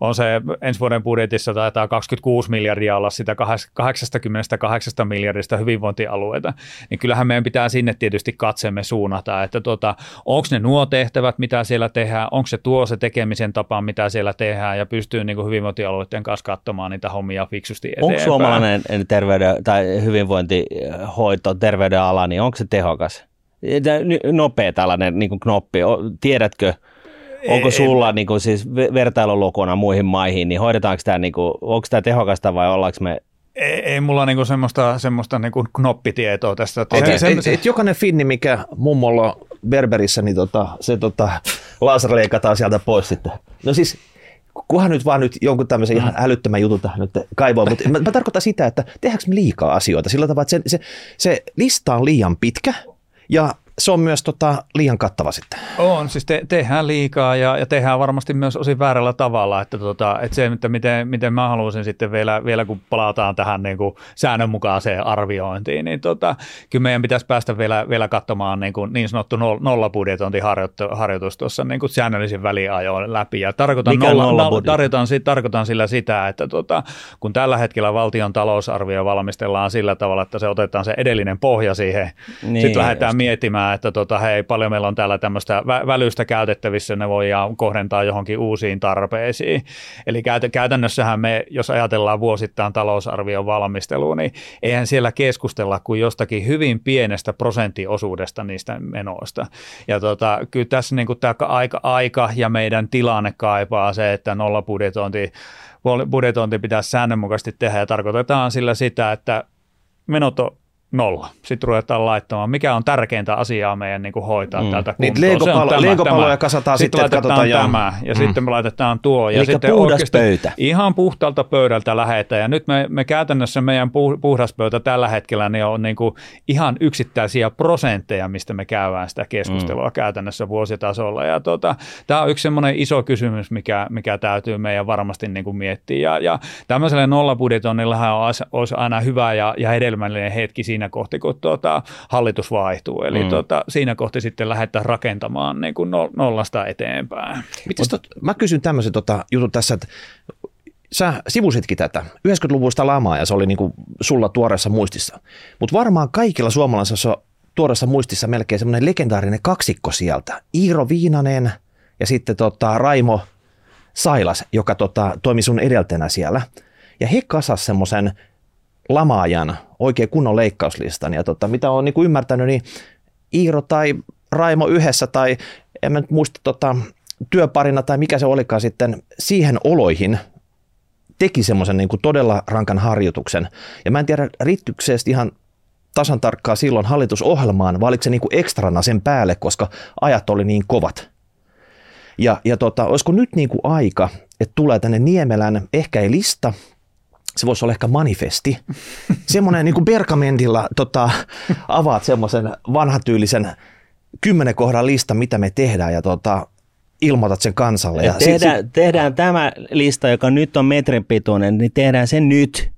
on se ensi vuoden budjetissa taitaa 26 miljardia olla sitä 88 miljardista hyvinvointialueita, niin kyllähän meidän pitää sinne tietysti katsemme suunnata, että tota, onko ne nuo tehtävät, mitä siellä tehdään, onko se tuo se tekemisen tapa, mitä siellä tehdään ja pystyy niin kuin hyvinvointialueiden kanssa katsomaan niitä hommia fiksusti eteenpäin. Onko suomalainen terveyden tai hyvinvointihoito, terveydenala, niin onko se tehokas? Nopea tällainen niin kuin knoppi. Tiedätkö, Onko sulla niin kuin, siis vertailulukuna muihin maihin, niin hoidetaanko tämä, niin kuin, onko tämä tehokasta vai ollaanko me ei, ei mulla niinku semmoista, semmoista niinku knoppitietoa tästä. Et, se, et, et, et jokainen finni, mikä mummolla Berberissä, niin tota, se tota, laser leikataan sieltä pois sitten. No siis, kunhan nyt vaan nyt jonkun tämmöisen mm. ihan älyttömän jutun tähän nyt kaivoon, mutta mä, mä tarkoitan sitä, että tehdäänkö me liikaa asioita sillä tavalla, että se, se, se lista on liian pitkä ja se on myös tota, liian kattava sitten. On, siis te, tehdään liikaa ja, ja tehdään varmasti myös osin väärällä tavalla, että, tota, että se, että miten, miten mä haluaisin sitten vielä, vielä kun palataan tähän niin kuin säännönmukaiseen arviointiin, niin tota, kyllä meidän pitäisi päästä vielä, vielä katsomaan niin, kuin niin sanottu nollabudjetointiharjoitus tuossa niin kuin säännöllisin väliajoin läpi. Ja tarkoitan, Mikä nolla, nollabudjetti? tarkoitan, tarkoitan sillä sitä, että tota, kun tällä hetkellä valtion talousarvio valmistellaan sillä tavalla, että se otetaan se edellinen pohja siihen, Niin, sitten lähdetään just. miettimään, että tota, hei, paljon meillä on täällä tämmöistä vä- välystä käytettävissä, ne voidaan kohdentaa johonkin uusiin tarpeisiin. Eli käyt- käytännössähän me, jos ajatellaan vuosittain talousarvion valmistelua, niin eihän siellä keskustella kuin jostakin hyvin pienestä prosenttiosuudesta niistä menoista. Ja tota, kyllä tässä niin tämä aika, aika ja meidän tilanne kaipaa se, että nollabudjetointi budjetointi pitäisi säännönmukaisesti tehdä ja tarkoitetaan sillä sitä, että menot on nolla. Sitten ruvetaan laittamaan, mikä on tärkeintä asiaa meidän niin kuin hoitaa mm. täältä Niitä kuntoon. Se on Legopalo- tämä, Legopaloja tämä. kasataan sitten, sitten, laitetaan tämä ja mm. sitten me laitetaan tuo. Ja sitten puhdas pöytä. Ihan puhtaalta pöydältä lähetään. Ja nyt me, me käytännössä meidän puh- puhdas pöytä tällä hetkellä niin on niin kuin ihan yksittäisiä prosentteja, mistä me käydään sitä keskustelua mm. käytännössä vuositasolla. Ja tota, tämä on yksi semmoinen iso kysymys, mikä, mikä täytyy meidän varmasti niin kuin miettiä. Ja, ja tämmöiselle nollabudjetonnillahan olisi aina hyvä ja, ja hedelmällinen hetki siinä kohti, kun tuota, hallitus vaihtuu. Eli mm. tota, siinä kohti sitten lähdetään rakentamaan niin kuin no- nollasta eteenpäin. Mites tot, mä kysyn tämmöisen tota, jutun tässä, että sä sivusitkin tätä 90-luvusta lamaa ja se oli niinku sulla tuoreessa muistissa. Mutta varmaan kaikilla suomalaisilla on tuoreessa muistissa melkein semmoinen legendaarinen kaksikko sieltä. Iiro Viinanen ja sitten tota, Raimo Sailas, joka tota, toimi sun edeltäjänä siellä. Ja he kasas semmoisen lamaajan oikein kunnon leikkauslistan. Ja tota, mitä on niinku ymmärtänyt, niin Iiro tai Raimo yhdessä tai en mä nyt muista tota, työparina tai mikä se olikaan sitten siihen oloihin teki semmoisen niin todella rankan harjoituksen. Ja mä en tiedä, riittyykö se ihan tasan tarkkaan silloin hallitusohjelmaan, vai oliko se niin kuin ekstrana sen päälle, koska ajat oli niin kovat. Ja, ja tota, olisiko nyt niin kuin aika, että tulee tänne Niemelän, ehkä ei lista, se voisi olla ehkä manifesti. Semmoinen niin kuin Bergamentilla tota, avaat semmoisen vanhatyylisen kymmenen kohdan lista, mitä me tehdään ja tota, ilmoitat sen kansalle. Ja tehdään, tehdään tämä lista, joka nyt on metrin pituinen, niin tehdään se nyt.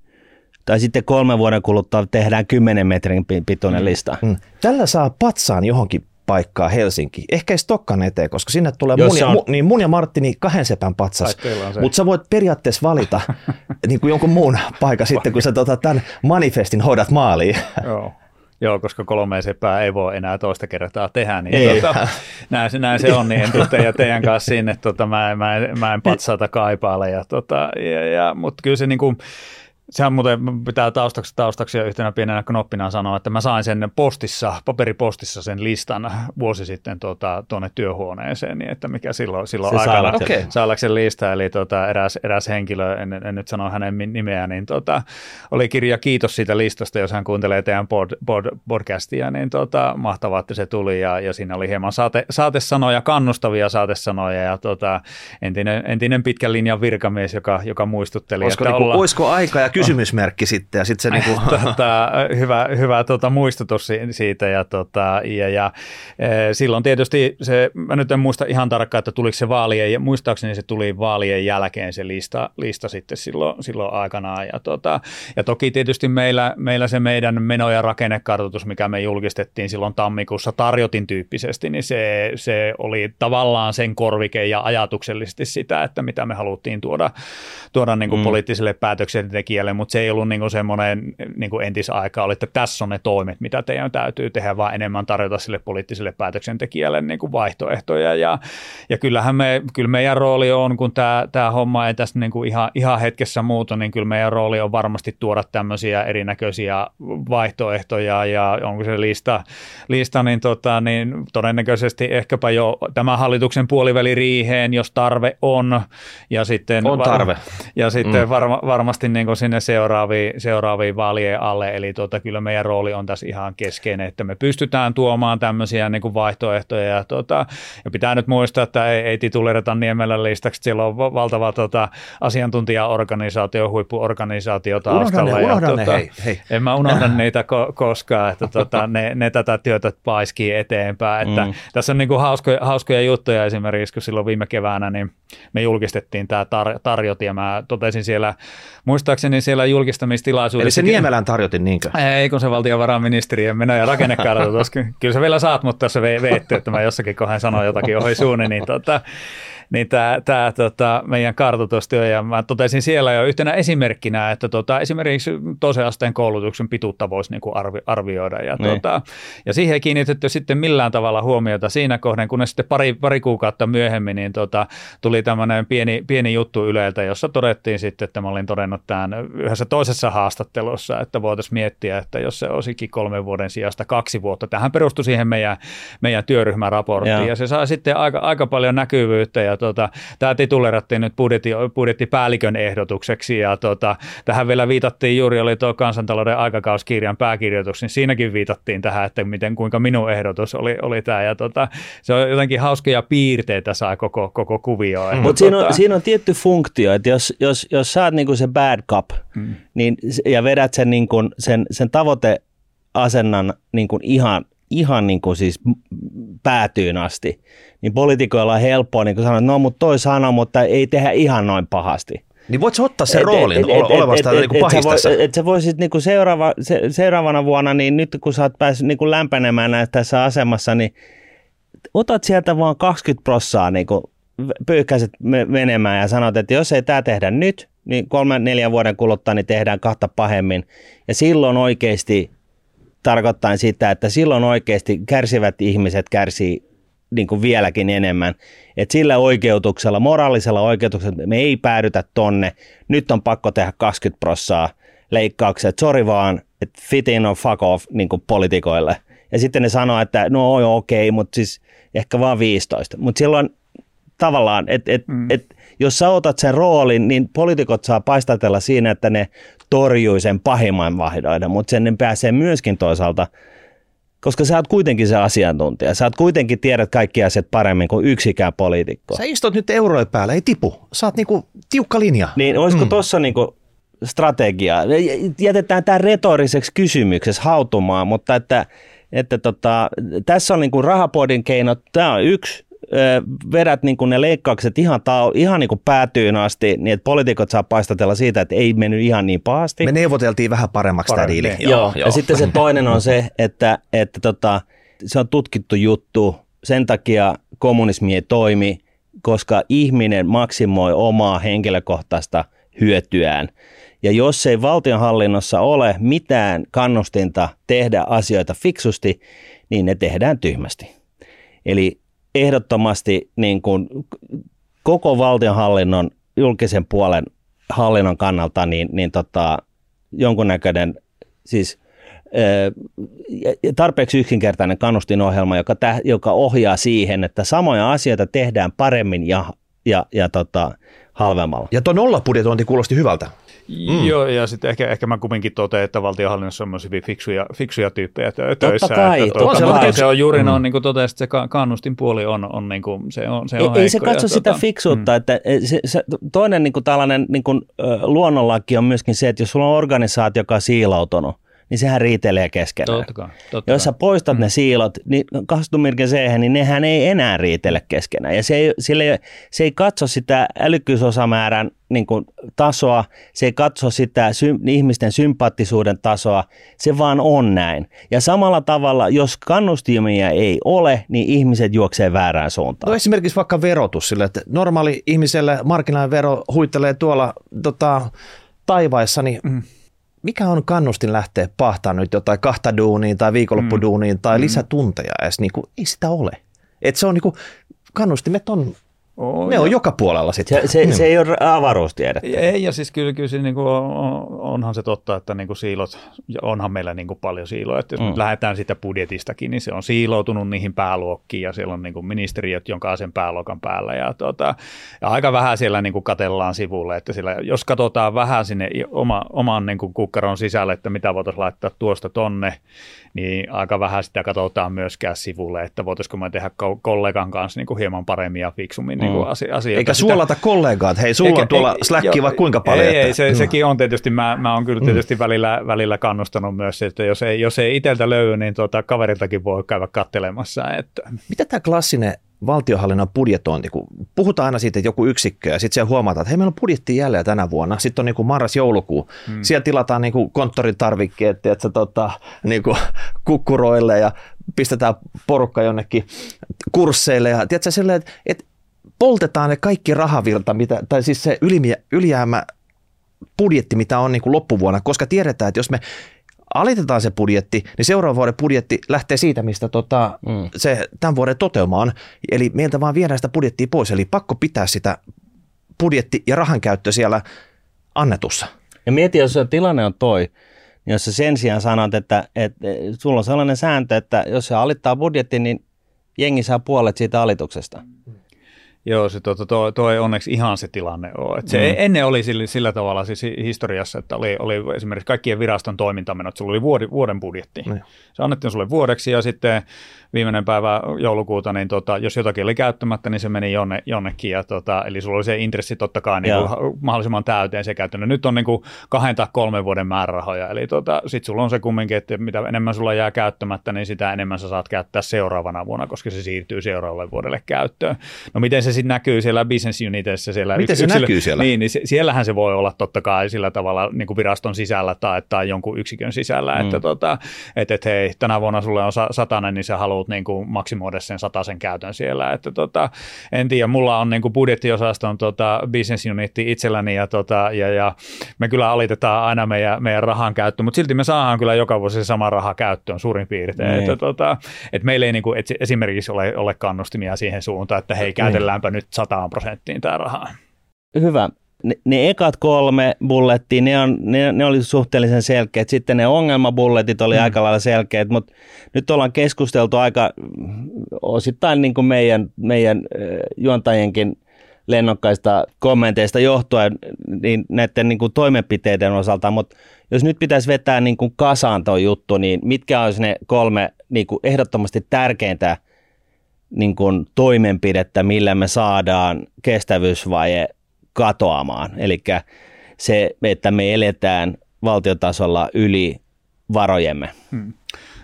Tai sitten kolmen vuoden kuluttua tehdään 10 metrin pi- pituinen lista. Mm. Tällä saa patsaan johonkin paikkaa Helsinki. Ehkä ei Stokkan eteen, koska sinne tulee mun, ja, on- mu, niin mun ja Marttini kahden sepän patsas. Mutta sä voit periaatteessa valita (laughs) niin kuin jonkun muun paikan sitten, kun sä tota, tämän manifestin hoidat maaliin. (laughs) Joo. Joo, koska kolme sepää ei voi enää toista kertaa tehdä, niin Ei. tota, näin, se, näin se on, niin en tule teidän, teidän kanssa sinne, tota, mä, mä, mä en patsaata kaipaile, ja, tota, ja, ja, mutta kyllä se niin kuin, Sehän muuten pitää taustaksi, taustaksi ja yhtenä pienenä knoppina sanoa, että mä sain sen postissa, paperipostissa sen listan vuosi sitten tuota, tuonne työhuoneeseen, niin että mikä silloin, silloin Se aikana. Okei. Sailaksen lista, eli tota, eräs, eräs henkilö, en, en, nyt sano hänen nimeään, niin tota, oli kirja kiitos siitä listasta, jos hän kuuntelee teidän pod, pod, podcastia, niin tota, mahtavaa, että se tuli ja, ja siinä oli hieman saate, saatesanoja, kannustavia saatesanoja ja tota, entinen, entinen pitkän linjan virkamies, joka, joka muistutteli, Olisiko, että niinku, ollaan, olisiko aika ja kysymysmerkki sitten ja sitten se niinku, (laughs) tota, hyvä, hyvä tota, muistutus si- siitä. Ja, tota, ja, ja e, silloin tietysti se, mä nyt en muista ihan tarkkaan, että tuliko se vaalien, ja muistaakseni se tuli vaalien jälkeen se lista, lista sitten silloin, silloin aikanaan. Ja, tota, ja toki tietysti meillä, meillä se meidän meno- ja rakennekartoitus, mikä me julkistettiin silloin tammikuussa tarjotin tyyppisesti, niin se, se oli tavallaan sen korvike ja ajatuksellisesti sitä, että mitä me haluttiin tuoda, tuoda niin kuin mm. poliittiselle päätöksentekijälle, mutta se ei ollut niin semmoinen niin kuin entisaika oli, että tässä on ne toimet, mitä teidän täytyy tehdä, vaan enemmän tarjota sille poliittiselle päätöksentekijälle niin kuin vaihtoehtoja. Ja, ja kyllähän me, kyllä meidän rooli on, kun tämä, tämä homma ei tässä niin kuin ihan, ihan hetkessä muutu, niin kyllä meidän rooli on varmasti tuoda tämmöisiä erinäköisiä vaihtoehtoja ja onko se lista, lista niin, tota, niin todennäköisesti ehkäpä jo tämän hallituksen puoliväliriiheen, jos tarve on. Ja sitten On tarve. Ja sitten mm. varma, varmasti niin kuin sinne sinne seuraaviin, seuraaviin vaalien alle, eli tuota, kyllä meidän rooli on tässä ihan keskeinen, että me pystytään tuomaan tämmöisiä niin kuin vaihtoehtoja, ja, tuota, ja pitää nyt muistaa, että ei, ei titulerata Niemellä listaksi, siellä on valtava tuota, asiantuntijaorganisaatio, huippuorganisaatio taustalla. Unohda ne, unohda ja, ne, tuota, hei, hei. En mä unohda niitä ko- koskaan, että tuota, ne, ne, tätä työtä paiskii eteenpäin, että mm. tässä on niin kuin hauskoja, hauskoja juttuja esimerkiksi, kun silloin viime keväänä niin me julkistettiin tämä tar- tarjot ja mä totesin siellä, muistaakseni siellä julkistamistilaisuudessa. Eli se Niemelän tarjotin niinkö? Ei, kun se valtiovarainministeriön meno- ja rakennekartoitus. Kyllä sä vielä saat, mutta jos sä veette, että mä jossakin kohden sanon jotakin ohi suuni, niin tota, niin tämä, tämä tota, meidän kartoitustyö, ja mä totesin siellä jo yhtenä esimerkkinä, että tota, esimerkiksi toisen asteen koulutuksen pituutta voisi niin kuin arvi, arvioida, ja, niin. tota, ja siihen ei kiinnitetty sitten millään tavalla huomiota siinä kohden, kun sitten pari, pari kuukautta myöhemmin niin tota, tuli tämmöinen pieni, pieni juttu Yleltä, jossa todettiin sitten, että mä olin todennut tämän yhdessä toisessa haastattelussa, että voitaisiin miettiä, että jos se olisikin kolmen vuoden sijasta kaksi vuotta. Tähän perustui siihen meidän, meidän työryhmän raporttiin, ja. ja se sai sitten aika, aika paljon näkyvyyttä, ja tota, tämä titulerattiin nyt budjetti, budjettipäällikön ehdotukseksi ja tota, tähän vielä viitattiin juuri, oli tuo kansantalouden aikakauskirjan pääkirjoitus, niin siinäkin viitattiin tähän, että miten, kuinka minun ehdotus oli, oli tämä ja tota, se on jotenkin hauskoja piirteitä saa koko, koko kuvio. Mm. Mutta siinä, on, siinä on tietty funktio, että jos, jos, jos sä oot niinku se bad cop mm. niin, ja vedät sen, niinku, sen, sen tavoiteasennan niinku ihan ihan niin kuin siis päätyyn asti, niin poliitikoilla on helppoa niin kuin sanoa, että no mutta toi sanoo, mutta ei tehdä ihan noin pahasti. Niin voit ottaa sen et, roolin et, et, olevasta et, et, niin pahistassa? Että sä, voisit niin kuin seuraava, se, seuraavana vuonna, niin nyt kun sä oot päässyt niin kuin lämpenemään näissä tässä asemassa, niin otat sieltä vaan 20 prossaa niin kuin pyyhkäiset menemään ja sanot, että jos ei tämä tehdä nyt, niin kolmen neljän vuoden kuluttua niin tehdään kahta pahemmin. Ja silloin oikeasti tarkoittaa sitä, että silloin oikeasti kärsivät ihmiset kärsii niin kuin vieläkin enemmän. Et sillä oikeutuksella, moraalisella oikeutuksella me ei päädytä tonne. Nyt on pakko tehdä 20 prossaa leikkauksia, että sori vaan, että fit in or fuck off niin kuin politikoille. Ja sitten ne sanoo, että no okei, okay, mutta siis ehkä vaan 15. Mutta silloin tavallaan, että et, mm. et, jos sä otat sen roolin, niin poliitikot saa paistatella siinä, että ne torjui sen pahimman vahdoiden, mutta sen ne pääsee myöskin toisaalta, koska sä oot kuitenkin se asiantuntija. Sä oot kuitenkin tiedät kaikki asiat paremmin kuin yksikään poliitikko. Sä istut nyt eurojen päällä, ei tipu. Sä oot niinku tiukka linja. Niin olisiko mm. tuossa niinku strategiaa? Jätetään tämä retoriseksi kysymyksessä hautumaan, mutta että, että tota, tässä on niinku rahapodin keinot, tämä on yksi, vedät niin kuin ne leikkaukset ihan, tau, ihan niin kuin päätyyn asti, niin että poliitikot saa paistatella siitä, että ei mennyt ihan niin pahasti. Me neuvoteltiin vähän paremmaksi tämä diili. Joo, joo. Ja sitten se toinen on se, että, että tota, se on tutkittu juttu, sen takia kommunismi ei toimi, koska ihminen maksimoi omaa henkilökohtaista hyötyään. Ja jos ei valtionhallinnossa ole mitään kannustinta tehdä asioita fiksusti, niin ne tehdään tyhmästi. Eli ehdottomasti niin kuin koko valtionhallinnon, julkisen puolen hallinnon kannalta niin, niin tota, jonkunnäköinen siis tarpeeksi yksinkertainen kannustinohjelma, joka, täh, joka ohjaa siihen, että samoja asioita tehdään paremmin ja, ja, ja tota, halvemmalla. Ja tuo nollapudjetointi kuulosti hyvältä. Mm. Joo, ja sitten ehkä, ehkä mä kumminkin totean, että valtionhallinnossa on myös hyvin fiksuja, fiksuja tyyppejä töissä. Totta kai, että, totta tuota, kai. Se on juuri mm. noin, niin kuin totesit, se kannustin puoli on, on, niin kuin, se on, se on Ei, ei se katso sitä tuota, fiksuutta, mm. että se, se, toinen niin kuin tällainen niin kuin, luonnonlaki on myöskin se, että jos sulla on organisaatio, joka on siiloutunut, niin sehän riitelee keskenään. Totta kai, totta Jos sä poistat mm. ne siilot, niin kastumirken siihen, niin nehän ei enää riitele keskenään. Ja se ei, sille, se ei katso sitä älykkyysosamäärän niin kuin, tasoa, se ei katso sitä sy, ihmisten sympaattisuuden tasoa, se vaan on näin. Ja samalla tavalla, jos kannustimia ei ole, niin ihmiset juoksee väärään suuntaan. No esimerkiksi vaikka verotus sille, että normaali ihmiselle markkinoiden vero huittelee tuolla tota, taivaissa, niin mm mikä on kannustin lähteä pahtaan nyt jotain kahta duuniin tai viikonloppuduuniin mm. tai mm. lisätunteja edes, niin kuin, ei sitä ole. Et se on niin kuin, kannustimet on Oh, ne on joka puolella sitten. Se, se, se ei ole avaruustiedettä. Ei, ja siis kyllä, kyllä niin kuin on, onhan se totta, että niin kuin siilot, onhan meillä niin kuin paljon siiloja. Että jos mm. lähdetään sitä budjetistakin, niin se on siiloutunut niihin pääluokkiin ja siellä on niin kuin ministeriöt sen pääluokan päällä. Ja, tuota, ja aika vähän siellä niin kuin katellaan sivulle, että siellä, jos katsotaan vähän sinne oma, oman niin kuin kukkaron sisälle, että mitä voitaisiin laittaa tuosta tonne, niin aika vähän sitä katsotaan myöskään sivulle, että voitaisiko me tehdä kollegan kanssa niin kuin hieman paremmin ja fiksummin niin kuin mm. asioita. Eikä suolata sitä, kollegaa, että hei, sulla eikä, on tuolla Slack vaikka kuinka paljon. Ei, ei se, no. sekin on tietysti, mä, mä oon kyllä mm. tietysti mm. välillä, välillä kannustanut myös, että jos ei, jos ei itseltä löydy, niin tuota, kaveriltakin voi käydä kattelemassa. Että. Mitä tämä klassinen valtiohallinnon budjetointi, kun puhutaan aina siitä, että joku yksikkö ja sitten se huomataan, että hei meillä on budjetti jälleen tänä vuonna, sitten on niin kuin marras-joulukuu, hmm. siellä tilataan niin kuin konttoritarvikkeet, että tota, niin kuin (laughs) kukkuroille ja pistetään porukka jonnekin kursseille. Ja tiedätkö, silleen, että, että poltetaan ne kaikki rahavirta, mitä, tai siis se ylijäämä budjetti, mitä on niin kuin loppuvuonna, koska tiedetään, että jos me alitetaan se budjetti, niin seuraavan vuoden budjetti lähtee siitä, mistä tota, mm. se tämän vuoden toteuma on. Eli meiltä vaan viedään sitä budjettia pois, eli pakko pitää sitä budjetti- ja rahan käyttö siellä annetussa. Ja mieti, jos tilanne on toi, niin jos sä sen sijaan sanot, että, että sulla on sellainen sääntö, että jos se alittaa budjetti, niin jengi saa puolet siitä alituksesta. Joo, se tuo, tuo, tuo ei onneksi ihan se tilanne ole. Et se mm. Ennen oli sillä, sillä tavalla siis historiassa, että oli, oli esimerkiksi kaikkien viraston toimintamenot, sulla oli vuoden, vuoden budjetti. Mm. Se annettiin sulle vuodeksi ja sitten viimeinen päivä joulukuuta, niin tota, jos jotakin oli käyttämättä, niin se meni jonne, jonnekin. Ja tota, eli sulla oli se intressi totta kai niin kuin mahdollisimman täyteen se käyttänyt. Nyt on niin kuin kahden tai kolmen vuoden määrärahoja. Eli tota, sitten sulla on se kumminkin, että mitä enemmän sulla jää käyttämättä, niin sitä enemmän sä saat käyttää seuraavana vuonna, koska se siirtyy seuraavalle vuodelle käyttöön. No miten se sitten näkyy siellä business unitissa? Siellä miten se yksilö, näkyy siellä? Niin, niin siellähän se voi olla totta kai sillä tavalla niin kuin viraston sisällä tai, tai jonkun yksikön sisällä, mm. että, tota, että, että hei, tänä vuonna sulle on satanen, niin sä haluat haluat niin kuin maksimoida sen sen käytön siellä. Että tota, en tiedä, mulla on niin kuin budjettiosaston tota, business unitti itselläni ja, tota, ja, ja, me kyllä alitetaan aina meidän, meidän rahan käyttö, mutta silti me saadaan kyllä joka vuosi se sama raha käyttöön suurin piirtein. Niin. Että, tota, että meillä ei niin kuin, et esimerkiksi ole, ole kannustimia siihen suuntaan, että hei, käytelläänpä niin. nyt sataan prosenttiin tämä raha. Hyvä ne, ne ekat kolme bullettia, ne, on, ne, ne oli suhteellisen selkeät. Sitten ne ongelmabulletit oli mm. aika lailla selkeät, mutta nyt ollaan keskusteltu aika osittain niin kuin meidän, meidän juontajienkin lennokkaista kommenteista johtuen niin näiden niin kuin toimenpiteiden osalta, mutta jos nyt pitäisi vetää niin kuin kasaan tuo juttu, niin mitkä olisi ne kolme niin kuin ehdottomasti tärkeintä niin kuin toimenpidettä, millä me saadaan kestävyysvaje katoamaan. Eli se, että me eletään valtiotasolla yli varojemme. Hmm.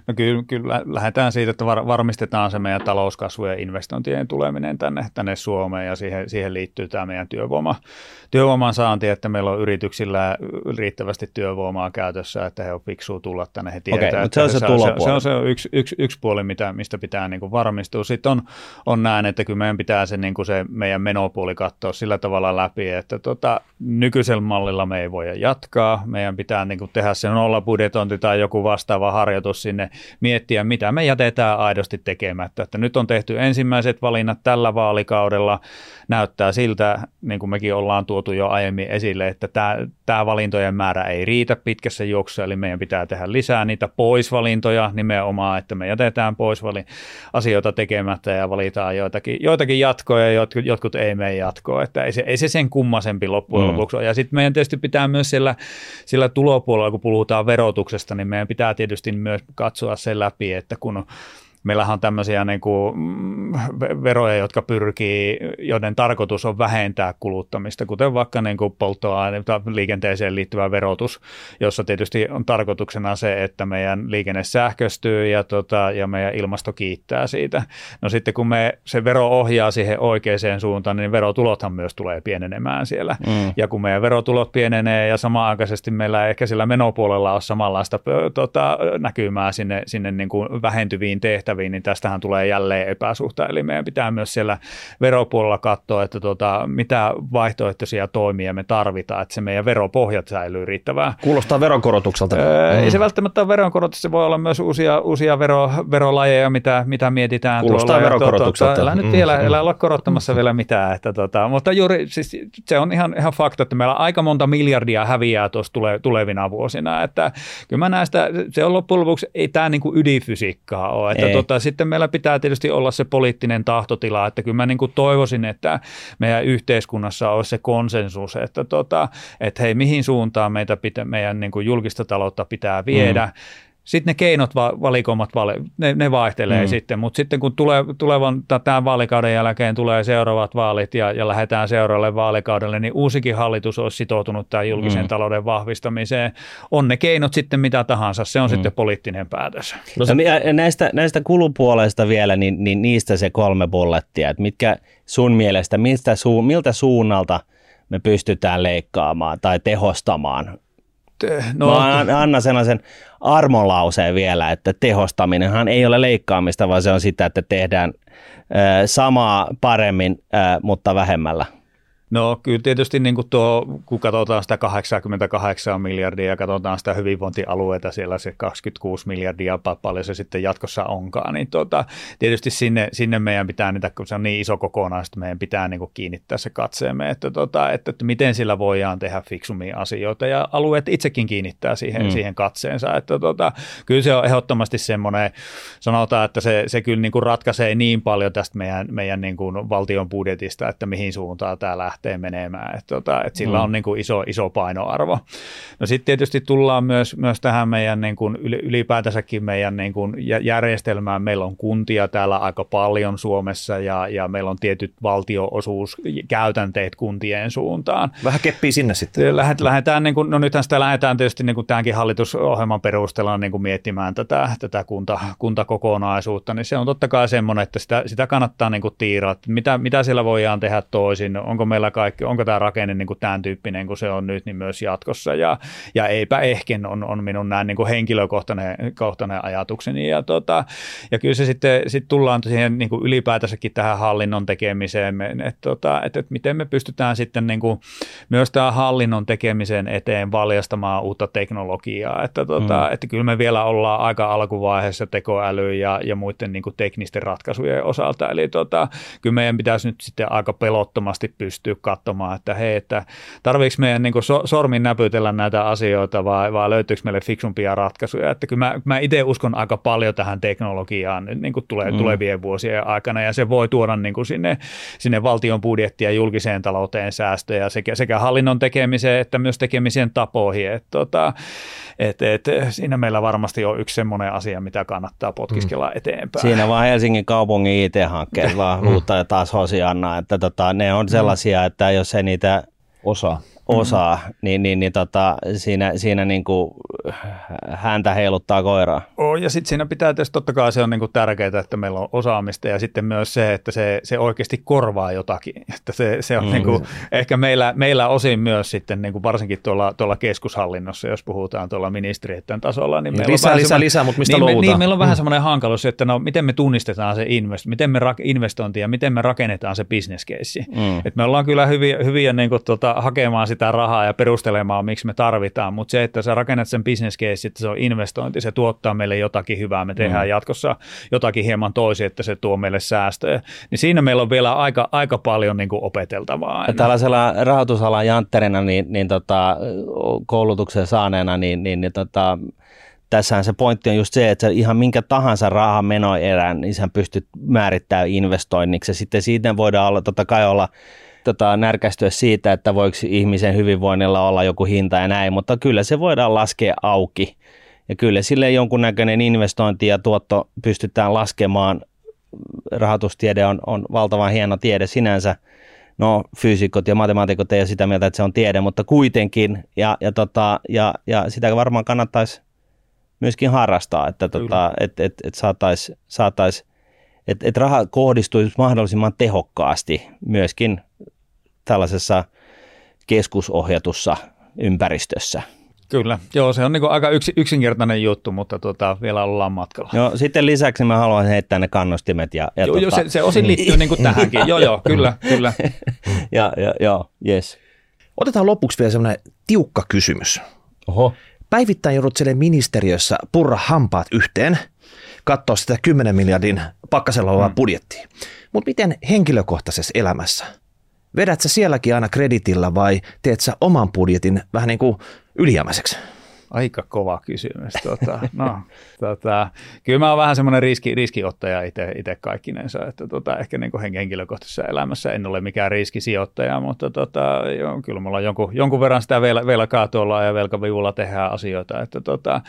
No kyllä, kyllä lähdetään siitä, että var, varmistetaan se meidän talouskasvu ja investointien tuleminen tänne, tänne Suomeen ja siihen, siihen liittyy tämä meidän työvoima, työvoiman saanti, että meillä on yrityksillä riittävästi työvoimaa käytössä, että he on fiksua tulla tänne. He tietää, okay, mutta se on se, se, tulopuoli. Se, on se yksi, yksi, yksi puoli, mitä, mistä pitää niin kuin varmistua. Sitten on, on näin, että kyllä meidän pitää se, niin kuin se meidän menopuoli katsoa sillä tavalla läpi, että tota, nykyisellä mallilla me ei voi jatkaa. Meidän pitää niin kuin tehdä se nollabudjetointi tai joku vastaava harjoitus sinne miettiä, mitä me jätetään aidosti tekemättä. Että nyt on tehty ensimmäiset valinnat tällä vaalikaudella. Näyttää siltä, niin kuin mekin ollaan tuotu jo aiemmin esille, että tämä, tämä valintojen määrä ei riitä pitkässä juoksussa, eli meidän pitää tehdä lisää niitä poisvalintoja nimenomaan, että me jätetään pois vali- asioita tekemättä ja valitaan joitakin, joitakin jatkoja ja jotkut, jotkut ei mene jatkoa. Että ei se, ei se sen kummasempi loppujen mm. lopuksi ole. Ja sitten meidän tietysti pitää myös sillä, sillä tulopuolella, kun puhutaan verotuksesta, niin meidän pitää tietysti myös katsoa katsoa sen läpi, että kun meillähän on tämmöisiä niin kuin mm, veroja, jotka pyrkii, joiden tarkoitus on vähentää kuluttamista, kuten vaikka niin kuin polttoaine tai liikenteeseen liittyvä verotus, jossa tietysti on tarkoituksena se, että meidän liikenne sähköstyy ja, tota, ja meidän ilmasto kiittää siitä. No sitten kun me se vero ohjaa siihen oikeaan suuntaan, niin verotulothan myös tulee pienenemään siellä. Mm. Ja kun meidän verotulot pienenee ja samaaikaisesti meillä ehkä sillä menopuolella on samanlaista tota, näkymää sinne, sinne niin kuin vähentyviin tehtäviin, tehtäviin, niin tästähän tulee jälleen epäsuhta. Eli meidän pitää myös siellä veropuolella katsoa, että tota, mitä vaihtoehtoisia toimia me tarvitaan, että se meidän veropohjat säilyy riittävää. Kuulostaa veronkorotukselta. Öö, mm. Ei se välttämättä ole veronkorotus, se voi olla myös uusia, uusia vero, verolajeja, mitä, mitä mietitään. Kuulostaa tuolla. veronkorotukselta. Tota, älä nyt mm. vielä, älä olla korottamassa vielä mitään. Että tota, mutta juuri siis se on ihan, ihan fakta, että meillä aika monta miljardia häviää tuossa tule, tulevina vuosina. Että kyllä mä näen sitä, se on loppujen lopuksi, ei tämä niin kuin ydinfysiikkaa ole. Että tota, sitten meillä pitää tietysti olla se poliittinen tahtotila, että kyllä mä niin kuin toivoisin, että meidän yhteiskunnassa olisi se konsensus, että, tota, että hei, mihin suuntaan meitä pitä, meidän niin kuin julkista taloutta pitää viedä. Mm sitten ne keinot, valikoimat, ne, ne vaihtelee mm. sitten, mutta sitten kun tulee, tulevan tämän vaalikauden jälkeen tulee seuraavat vaalit ja, ja lähdetään seuraavalle vaalikaudelle, niin uusikin hallitus olisi sitoutunut tämän julkisen mm. talouden vahvistamiseen. On ne keinot sitten mitä tahansa, se on mm. sitten poliittinen päätös. No se, näistä, näistä kulupuoleista vielä, niin, niin niistä se kolme bullettia, että mitkä sun mielestä, miltä, su, miltä suunnalta me pystytään leikkaamaan tai tehostamaan No, Mä annan sellaisen armonlauseen vielä, että tehostaminenhan ei ole leikkaamista, vaan se on sitä, että tehdään samaa paremmin, mutta vähemmällä. No kyllä tietysti niin kuin tuo, kun katsotaan sitä 88 miljardia ja katsotaan sitä hyvinvointialueita siellä se 26 miljardia, paljon se sitten jatkossa onkaan, niin tuota, tietysti sinne, sinne meidän pitää niitä, kun se on niin iso kokonaisuus, meidän pitää niin kuin kiinnittää se katseemme, että, tuota, että, että miten sillä voidaan tehdä fiksumia asioita ja alueet itsekin kiinnittää siihen, mm. siihen katseensa, että tuota, kyllä se on ehdottomasti semmoinen, sanotaan, että se, se kyllä niin kuin ratkaisee niin paljon tästä meidän, meidän niin kuin valtion budjetista, että mihin suuntaan tämä lähtee lähtee menemään. Että tota, et sillä mm. on niin kuin iso, iso painoarvo. No sitten tietysti tullaan myös, myös tähän meidän niin kuin ylipäätänsäkin meidän niin kuin järjestelmään. Meillä on kuntia täällä aika paljon Suomessa ja, ja meillä on tietyt valtioosuuskäytänteet kuntien suuntaan. Vähän keppii sinne sitten. Lähet, lähdetään, niin kuin, no nythän sitä lähdetään tietysti niin kuin tämänkin hallitusohjelman perusteella niin kuin miettimään tätä, tätä kunta, kuntakokonaisuutta, niin se on totta kai semmoinen, että sitä, sitä kannattaa niin kuin tiiraa, että mitä, mitä siellä voidaan tehdä toisin, onko meillä tämä kaikki, onko tämä rakenne niin kuin tämän tyyppinen kuin se on nyt, niin myös jatkossa. Ja, ja eipä ehkä on, on minun näin niin kuin henkilökohtainen kohtainen ajatukseni. Ja, tota, ja kyllä se sitten sit tullaan siihen niin kuin ylipäätänsäkin tähän hallinnon tekemiseen, että, tota, että, että miten me pystytään sitten niin kuin myös tämä hallinnon tekemisen eteen valjastamaan uutta teknologiaa. Että, tota, mm. että kyllä me vielä ollaan aika alkuvaiheessa tekoäly ja, ja muiden niin kuin teknisten ratkaisujen osalta. Eli tota, kyllä meidän pitäisi nyt sitten aika pelottomasti pystyä katsomaan, että hei, että tarviiko meidän niin so, sormin näpytellä näitä asioita vai, vai löytyykö meille fiksumpia ratkaisuja. Että kyllä mä, mä itse uskon aika paljon tähän teknologiaan nyt niin kuin tulee, mm. tulevien vuosien aikana ja se voi tuoda niin kuin sinne, sinne valtion budjettia julkiseen talouteen säästöjä sekä, sekä hallinnon tekemiseen että myös tekemisen tapoihin. Että, tota, et, et, siinä meillä varmasti on yksi semmoinen asia, mitä kannattaa potkiskella mm. eteenpäin. Siinä vaan Helsingin kaupungin IT-hankkeet (laughs) vaan huuttaa taas Hosianna, että tota, ne on sellaisia, että jos ei niitä osaa osaa, mm-hmm. niin, niin, niin tota, siinä, siinä niin kuin häntä heiluttaa koiraa. Oh, ja sitten siinä pitää tietysti totta kai se on niin kuin tärkeää, että meillä on osaamista ja sitten myös se, että se, se oikeasti korvaa jotakin. (laughs) Että se, se on mm. niin kuin, ehkä meillä, meillä osin myös sitten niin kuin varsinkin tuolla, tuolla keskushallinnossa, jos puhutaan tuolla ministeriöiden tasolla. Niin meillä lisää, on lisää, lisää, mutta mistä niin, luovutaan? Niin, meillä on vähän mm. semmoinen hankaluus, että no miten me tunnistetaan se invest, miten me rak- investointi ja miten me rakennetaan se business case. Mm. Et me ollaan kyllä hyviä, hyviä niin kuin, tuota, hakemaan sitä sitä rahaa ja perustelemaan, miksi me tarvitaan, mutta se, että sä rakennat sen business case, että se on investointi, se tuottaa meille jotakin hyvää, me tehdään mm. jatkossa jotakin hieman toisin, että se tuo meille säästöjä, niin siinä meillä on vielä aika, aika paljon niin kuin opeteltavaa. Ja tällaisella rahoitusalan jantterina, niin, niin tota, koulutuksen saaneena, niin, niin, niin tota, tässähän se pointti on just se, että ihan minkä tahansa rahan menoerän, niin sä pystyt määrittämään investoinniksi. Ja sitten siitä voidaan olla, totta kai olla tota, närkästyä siitä, että voiko ihmisen hyvinvoinnilla olla joku hinta ja näin, mutta kyllä se voidaan laskea auki. Ja kyllä sille jonkunnäköinen investointi ja tuotto pystytään laskemaan. Rahoitustiede on, on valtavan hieno tiede sinänsä. No, fyysikot ja matemaatikot ei ole sitä mieltä, että se on tiede, mutta kuitenkin. Ja, ja, tota, ja, ja sitä varmaan kannattaisi myöskin harrastaa, että tota, et, et, et saataisiin saatais, että et raha kohdistuisi mahdollisimman tehokkaasti myöskin tällaisessa keskusohjatussa ympäristössä. Kyllä, joo se on niin aika yksi, yksinkertainen juttu, mutta tota, vielä ollaan matkalla. Joo, sitten lisäksi mä haluan heittää ne kannustimet. Ja, ja joo, tota... joo, se, se osin liittyy niin kuin tähänkin, joo joo, kyllä, kyllä. (laughs) ja, ja, joo, yes. Otetaan lopuksi vielä semmoinen tiukka kysymys. Oho. Päivittäin joudut siellä ministeriössä purra hampaat yhteen, katsoa sitä 10 miljardin pakkasella olevaa mm. budjettia. Mutta miten henkilökohtaisessa elämässä? Vedät sä sielläkin aina kreditillä vai teet sä oman budjetin vähän niin kuin ylijäämäiseksi? Aika kova kysymys. Tota, no, tota, kyllä mä oon vähän semmoinen riski, riskiottaja itse kaikkinensa, että tota, ehkä niin kuin henkilökohtaisessa elämässä en ole mikään riskisijoittaja, mutta tota, joo, kyllä mulla on jonkun, jonkun verran sitä vel, velkaa tuolla ja velkavivulla tehdään asioita, että, tota,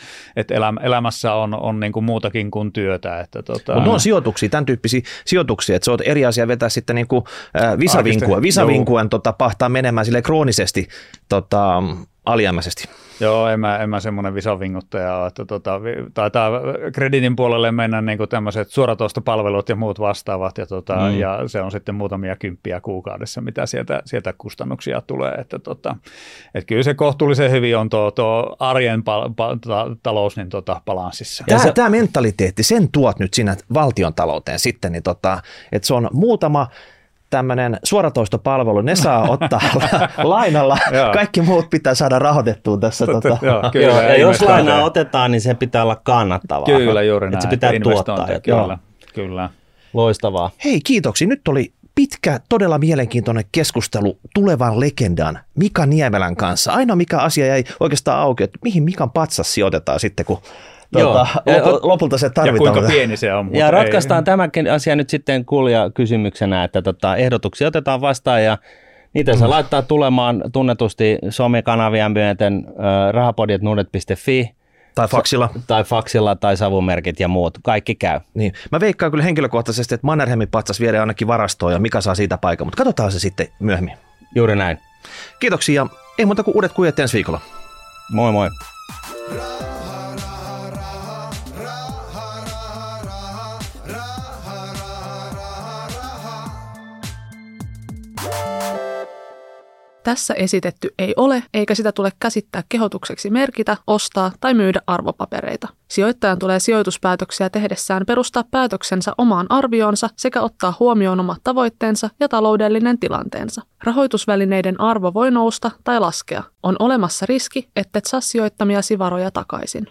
elämä, elämässä on, on niin kuin muutakin kuin työtä. Että, tota, mutta on sijoituksia, tämän tyyppisiä sijoituksia, että se on eri asia vetää sitten niin kuin, äh, visavinkuen, visavinkuen tota, pahtaa menemään sille kroonisesti tota, alijäämäisesti. Joo, en mä, en mä semmoinen visavinguttaja ole, että tota, taitaa kreditin puolelle mennä niin tämmöiset suoratoistopalvelut ja muut vastaavat, ja, tota, mm. ja se on sitten muutamia kymppiä kuukaudessa, mitä sieltä, sieltä kustannuksia tulee, että tota, et kyllä se kohtuullisen hyvin on tuo, tuo arjen pal, pal, ta, talous niin tota, balanssissa. Tämä, se, tämä mentaliteetti, sen tuot nyt sinä valtion talouteen sitten, niin tota, että se on muutama tämmöinen suoratoistopalvelu, ne saa (laughs) ottaa (laughs) lainalla, kaikki muut pitää saada rahoitettua tässä. Totta, tota. joo, kyllä, joo, ja jos lainaa otetaan, niin se pitää olla kannattavaa. Kyllä, juuri näin. Että se pitää tuottaa. Kyllä, joo. kyllä. Loistavaa. Hei, kiitoksia. Nyt oli pitkä, todella mielenkiintoinen keskustelu tulevan legendan Mika Niemelän kanssa. Ainoa mikä asia jäi oikeastaan auki, että mihin Mikan patsas sijoitetaan sitten, kun Tuota, lopulta, lopulta se tarvitaan. Ja kuinka pieni se on. Ja ratkaistaan ei. tämäkin asia nyt sitten kuulija kysymyksenä, että tota, ehdotuksia otetaan vastaan ja niitä saa laittaa tulemaan tunnetusti somekanavia myöten äh, rahapodjetnuudet.fi tai faksilla. Tai faksilla tai savumerkit ja muut. Kaikki käy. Niin. Mä veikkaan kyllä henkilökohtaisesti, että Mannerheimin patsas viedään ainakin varastoon ja mikä saa siitä paikan, mutta katsotaan se sitten myöhemmin. Juuri näin. Kiitoksia. Ei muuta kuin uudet kujet ensi viikolla. Moi moi. Tässä esitetty ei ole, eikä sitä tule käsittää kehotukseksi merkitä, ostaa tai myydä arvopapereita. Sijoittajan tulee sijoituspäätöksiä tehdessään perustaa päätöksensä omaan arvioonsa sekä ottaa huomioon omat tavoitteensa ja taloudellinen tilanteensa. Rahoitusvälineiden arvo voi nousta tai laskea. On olemassa riski, ettet saa sijoittamiasi varoja takaisin.